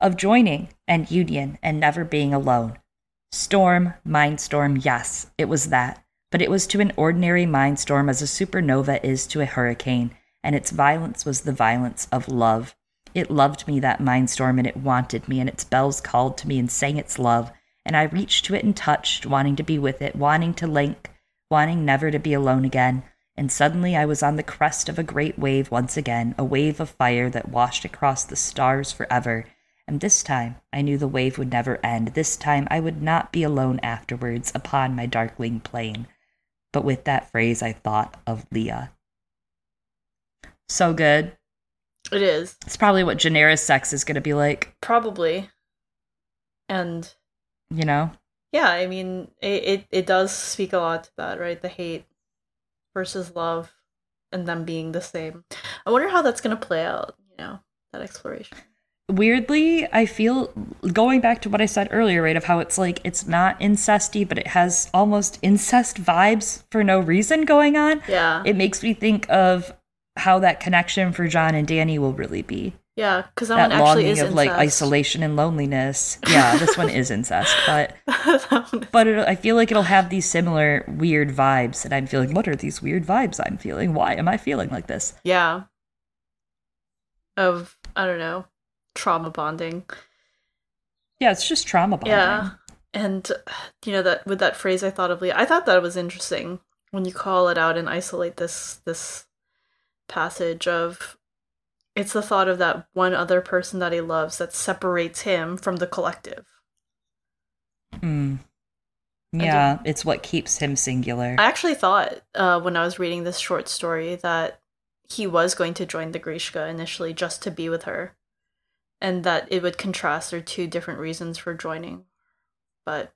of joining and union and never being alone. Storm, mind storm, yes, it was that, but it was to an ordinary mind storm as a supernova is to a hurricane, and its violence was the violence of love. It loved me, that mind storm, and it wanted me, and its bells called to me and sang its love, and I reached to it and touched, wanting to be with it, wanting to link, wanting never to be alone again. And suddenly I was on the crest of a great wave once again, a wave of fire that washed across the stars forever. And this time I knew the wave would never end. This time I would not be alone afterwards upon my darkling plain. But with that phrase, I thought of Lya. So good. It is. It's probably what Janeira's sex is going to be like. Probably. And you know yeah i mean it, it, it does speak a lot to that right the hate versus love and them being the same i wonder how that's going to play out you know that exploration weirdly i feel going back to what i said earlier right of how it's like it's not incesty but it has almost incest vibes for no reason going on yeah it makes me think of how that connection for jon and dany will really be yeah, because that, that, one actually is of incest. like isolation and loneliness. Yeah, this one is incest, [laughs] but but it, I feel like it'll have these similar weird vibes, and I'm feeling. What are these weird vibes I'm feeling? Why am I feeling like this? Yeah. Of I don't know, trauma bonding. Yeah, it's just trauma bonding. Yeah, and you know that with that phrase, I thought of Lya. I thought that was interesting when you call it out and isolate this this passage of it's the thought of that one other person that he loves that separates him from the collective. Hmm. Yeah, it's what keeps him singular. I actually thought uh, when I was reading this short story that he was going to join the Greeshka initially just to be with her, and that it would contrast their two different reasons for joining. But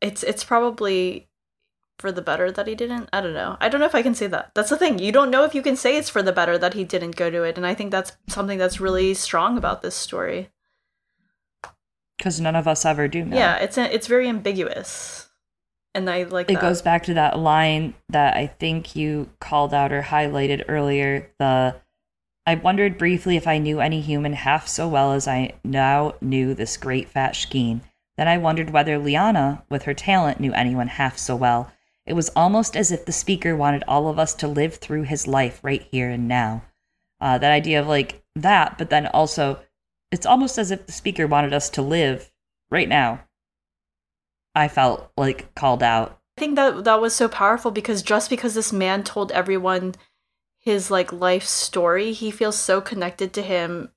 it's it's probably for the better that he didn't. I don't know. I don't know if I can say that. That's the thing. You don't know if you can say it's for the better that he didn't go to it, and I think that's something that's really strong about this story. Because none of us ever do know. Yeah, it's a, it's very ambiguous, and I like. It that. goes back to that line that I think you called out or highlighted earlier. The I wondered briefly if I knew any human half so well as I now knew this great fat Shkeen. Then I wondered whether Lyanna, with her talent, knew anyone half so well it was almost as if the speaker wanted all of us to live through his life right here and now. Uh, that idea of like that, but then also, it's almost as if the speaker wanted us to live right now. I felt like called out. I think that that was so powerful because just because this man told everyone his like life story, he feels so connected to him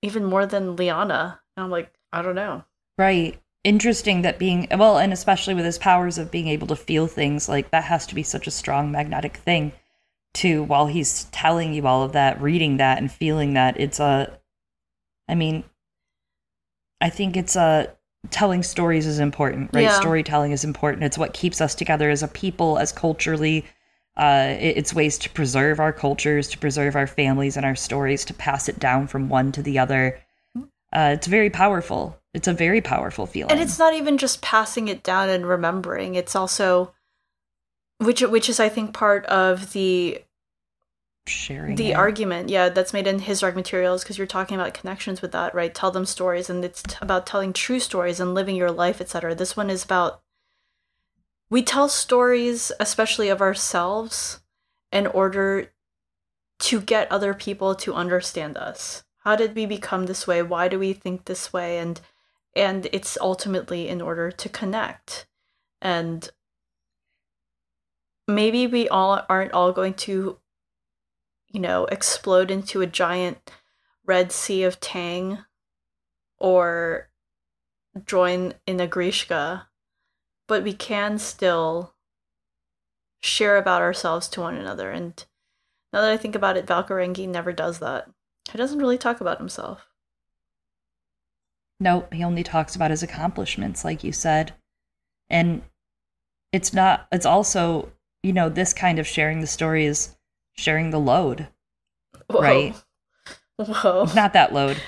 even more than Lyanna. And I'm like, I don't know. Right interesting that being well and especially with his powers of being able to feel things like that has to be such a strong magnetic thing to while he's telling you all of that reading that and feeling that it's a i mean i think it's a telling stories is important right yeah. storytelling is important it's what keeps us together as a people as culturally uh, it's ways to preserve our cultures to preserve our families and our stories to pass it down from one to the other uh, it's very powerful it's a very powerful feeling. And it's not even just passing it down and remembering. It's also which which is I think part of the sharing the it. argument yeah that's made in his dark materials because you're talking about connections with that right tell them stories and it's t- about telling true stories and living your life etc this one is about we tell stories especially of ourselves in order to get other people to understand us. How did we become this way? Why do we think this way? And and it's ultimately in order to connect. And maybe we all aren't all going to you know explode into a giant red sea of tang or join in a greeshka but we can still share about ourselves to one another and now that i think about it valcarenghi never does that he doesn't really talk about himself Nope, he only talks about his accomplishments, like you said. And it's not, it's also you know, this kind of sharing the story is sharing the load, Whoa. right? Whoa. Not that load,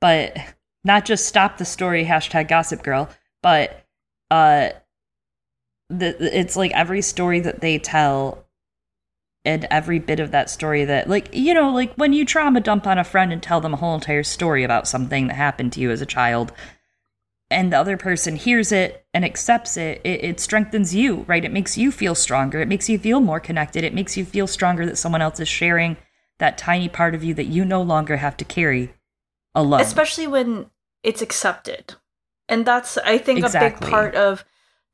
but not just stop the story, hashtag gossip girl, but uh, the, it's like every story that they tell and every bit of that story that like you know like when you trauma dump on a friend and tell them a whole entire story about something that happened to you as a child and the other person hears it and accepts it, it it strengthens you right? It makes you feel stronger. It makes you feel more connected. It makes you feel stronger that someone else is sharing that tiny part of you that you no longer have to carry alone. Especially when it's accepted. And that's i think a big part of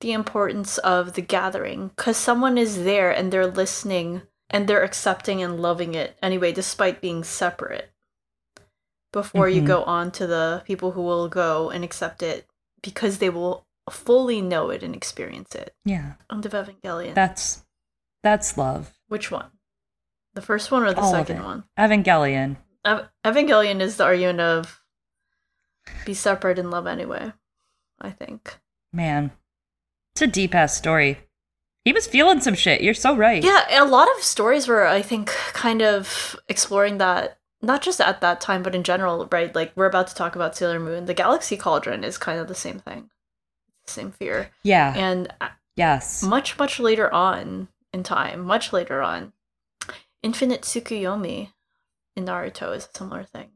the importance of the gathering because someone is there and they're listening and they're accepting and loving it anyway despite being separate. Before you Mhm. go on to the people who will go and accept it because they will fully know it and experience it. Yeah. End of evangelion. That's that's love. Which one? The first one or the All second one? Evangelion. Ev- evangelion is the argument of be separate and love anyway i think. Man it's a deep ass story he was feeling some shit you're so right Yeah, a lot of stories were, I think, kind of exploring that, not just at that time, but in general, right? Like, we're about to talk about Sailor Moon. The Galaxy Cauldron is kind of the same thing, same fear. yeah And yes much, much later on in time, much later on, Infinite Tsukuyomi in Naruto is a similar thing.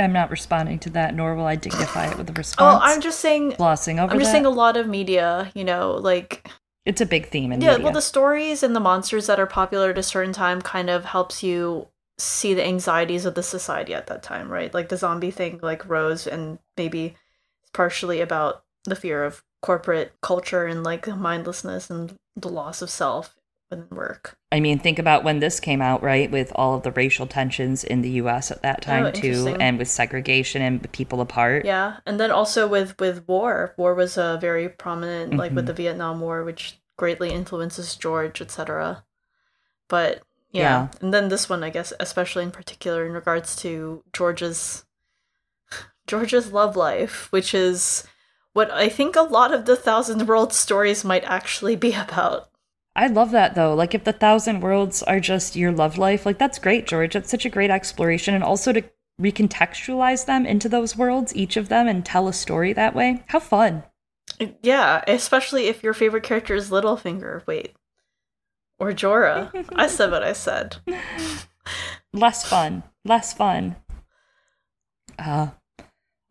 I'm not responding to that, nor will I dignify it with a oh, response. Oh. I'm just saying. glossing over I'm just that. saying a lot of media, you know, like it's a big theme in media. yeah media. well the stories and the monsters that are popular at a certain time kind of helps you see the anxieties of the society at that time right like the zombie thing like rose and maybe it's partially about the fear of corporate culture and like mindlessness and the loss of self within work I mean, think about when this came out, right? With all of the racial tensions in the U.S. at that time too, Oh, interesting. and with segregation and people apart. yeah and then also with with war war was a very prominent like with Mhm. the vietnam war which greatly influences george etc but yeah. Yeah. and then this one i guess especially in particular in regards to george's george's love life which is what i think a lot of the thousand world stories might actually be [laughs] about I love that though. Like, if the thousand worlds are just your love life, like that's great, George. That's such a great exploration, and also to recontextualize them into those worlds, each of them, and tell a story that way. How fun! yeah especially if your favorite character is littlefinger wait or jorah i said what i said [laughs] less fun less fun uh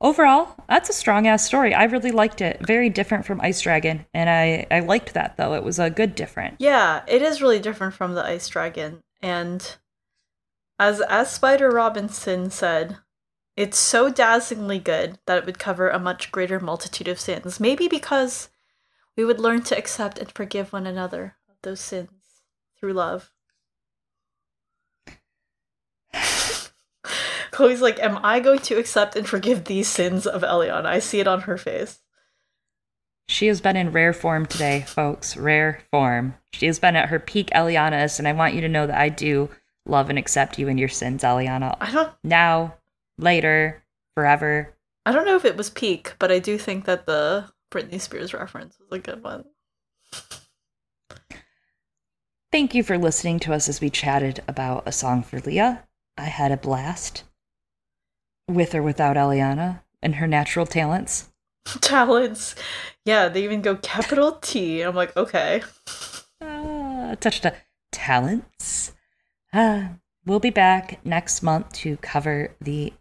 overall that's a strong ass story i really liked it very different from ice dragon and i i liked that though it was a good different Yeah, it is really different from the Ice Dragon, and as as Spider Robinson said, it's so dazzlingly good that it would cover a much greater multitude of sins. Maybe because we would learn to accept and forgive one another of those sins through love. Chloe's like, Am I going to accept and forgive these sins of Eliana? I see it on her face. she has been in rare form today folks rare form she has been at her peak eliana's and i want you to know that i do love and accept you and your sins eliana I don't now later forever I don't know if it was peak, but I do think that the Britney Spears reference was a good one. thank you for listening to us as we chatted about a song for lya i had a blast with or without eliana and her natural talents Talents. Yeah, they even go capital T. I'm like, okay. uh, touched a talents. Uh, we'll be back next month to cover the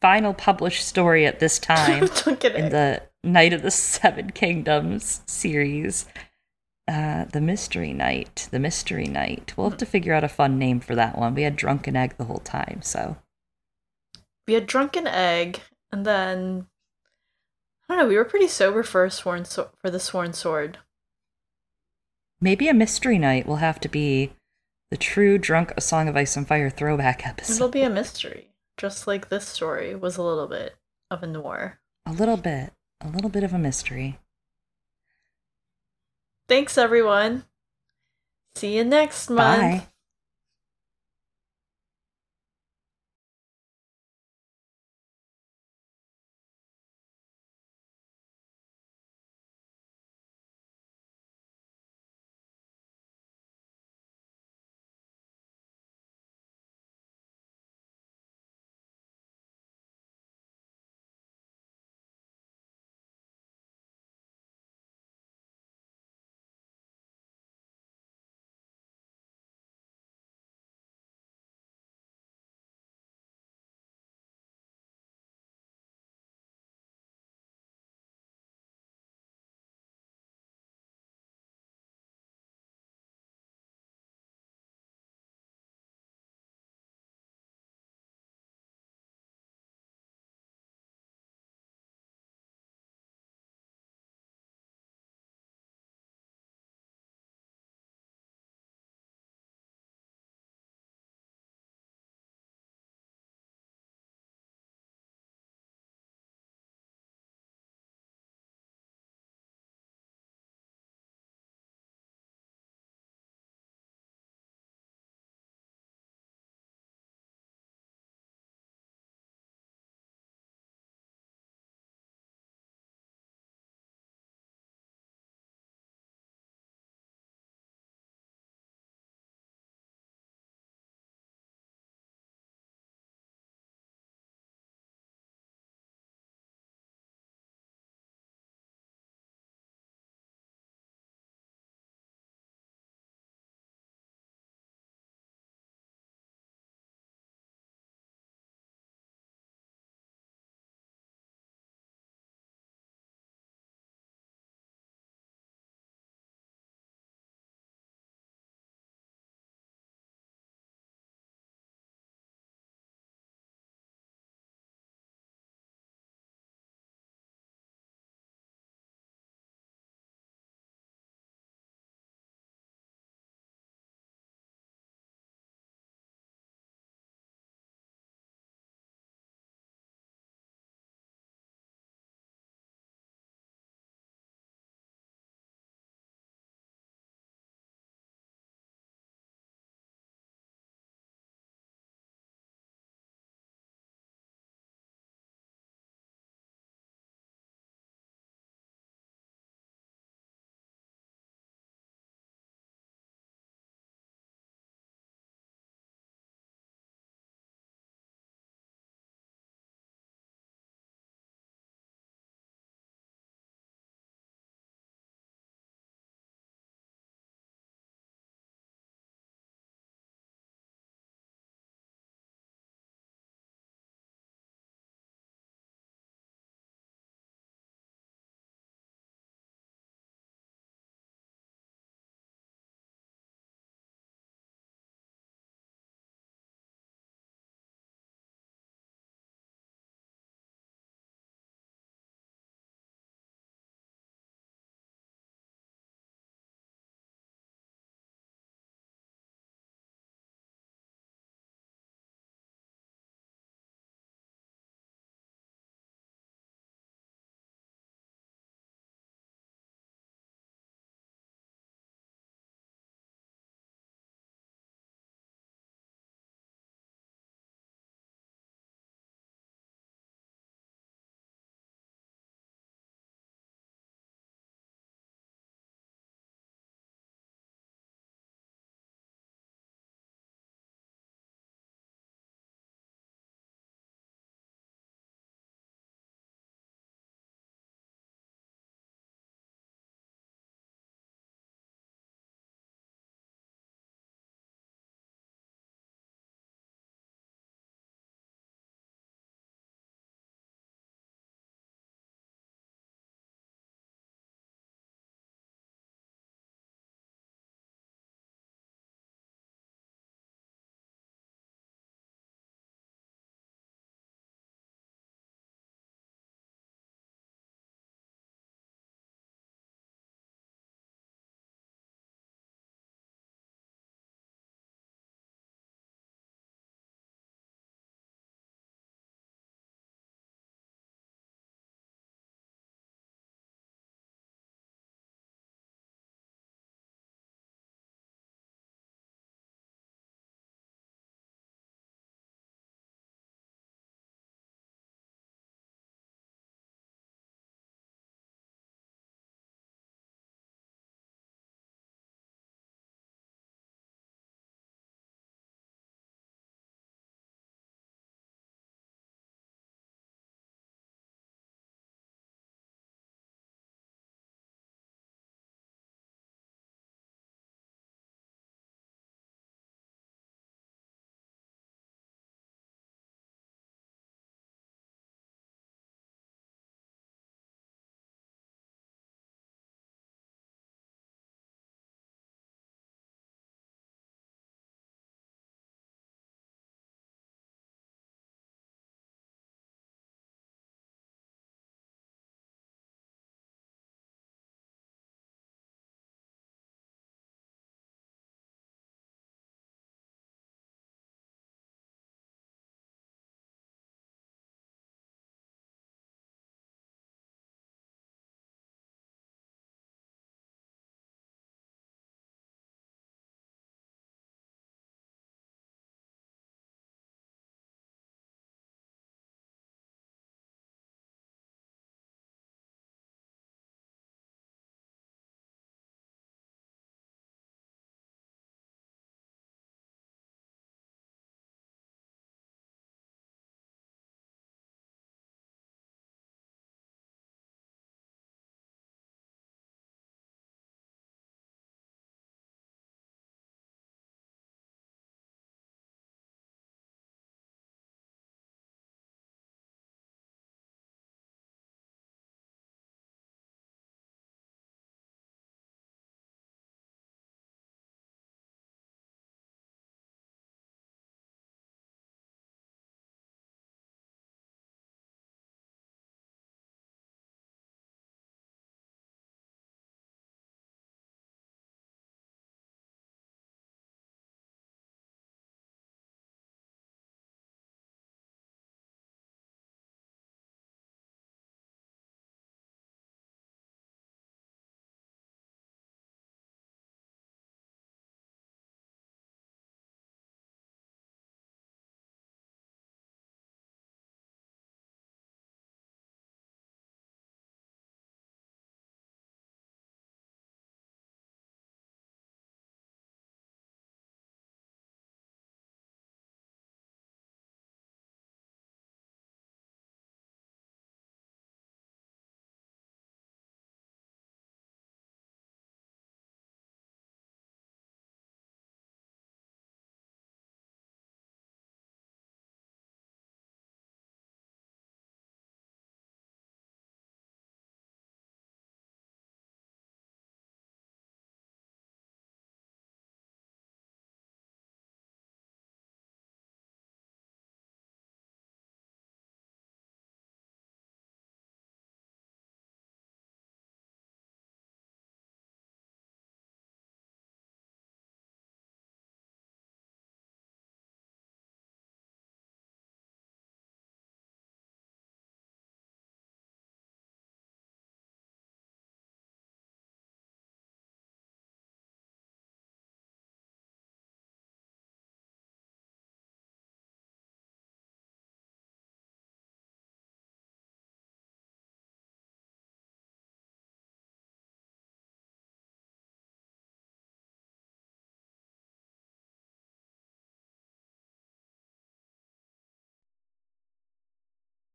final published story at this time [laughs] in the Knight of the Seven Kingdoms series. Uh, the Mystery Knight. The Mystery Knight. We'll have to figure out a fun name for that one. We had Drunken Egg the whole time, so. We had drunken egg, and then I don't know. We were pretty sober for sworn so- for the sworn sword. Maybe a Mystery Knight will have to be the true Drunk A Song of Ice and Fire throwback episode. It'll be a mystery, just like this story was a little bit of a noir. A little bit. A little bit of a mystery. Thanks, everyone. See you next month. Bye.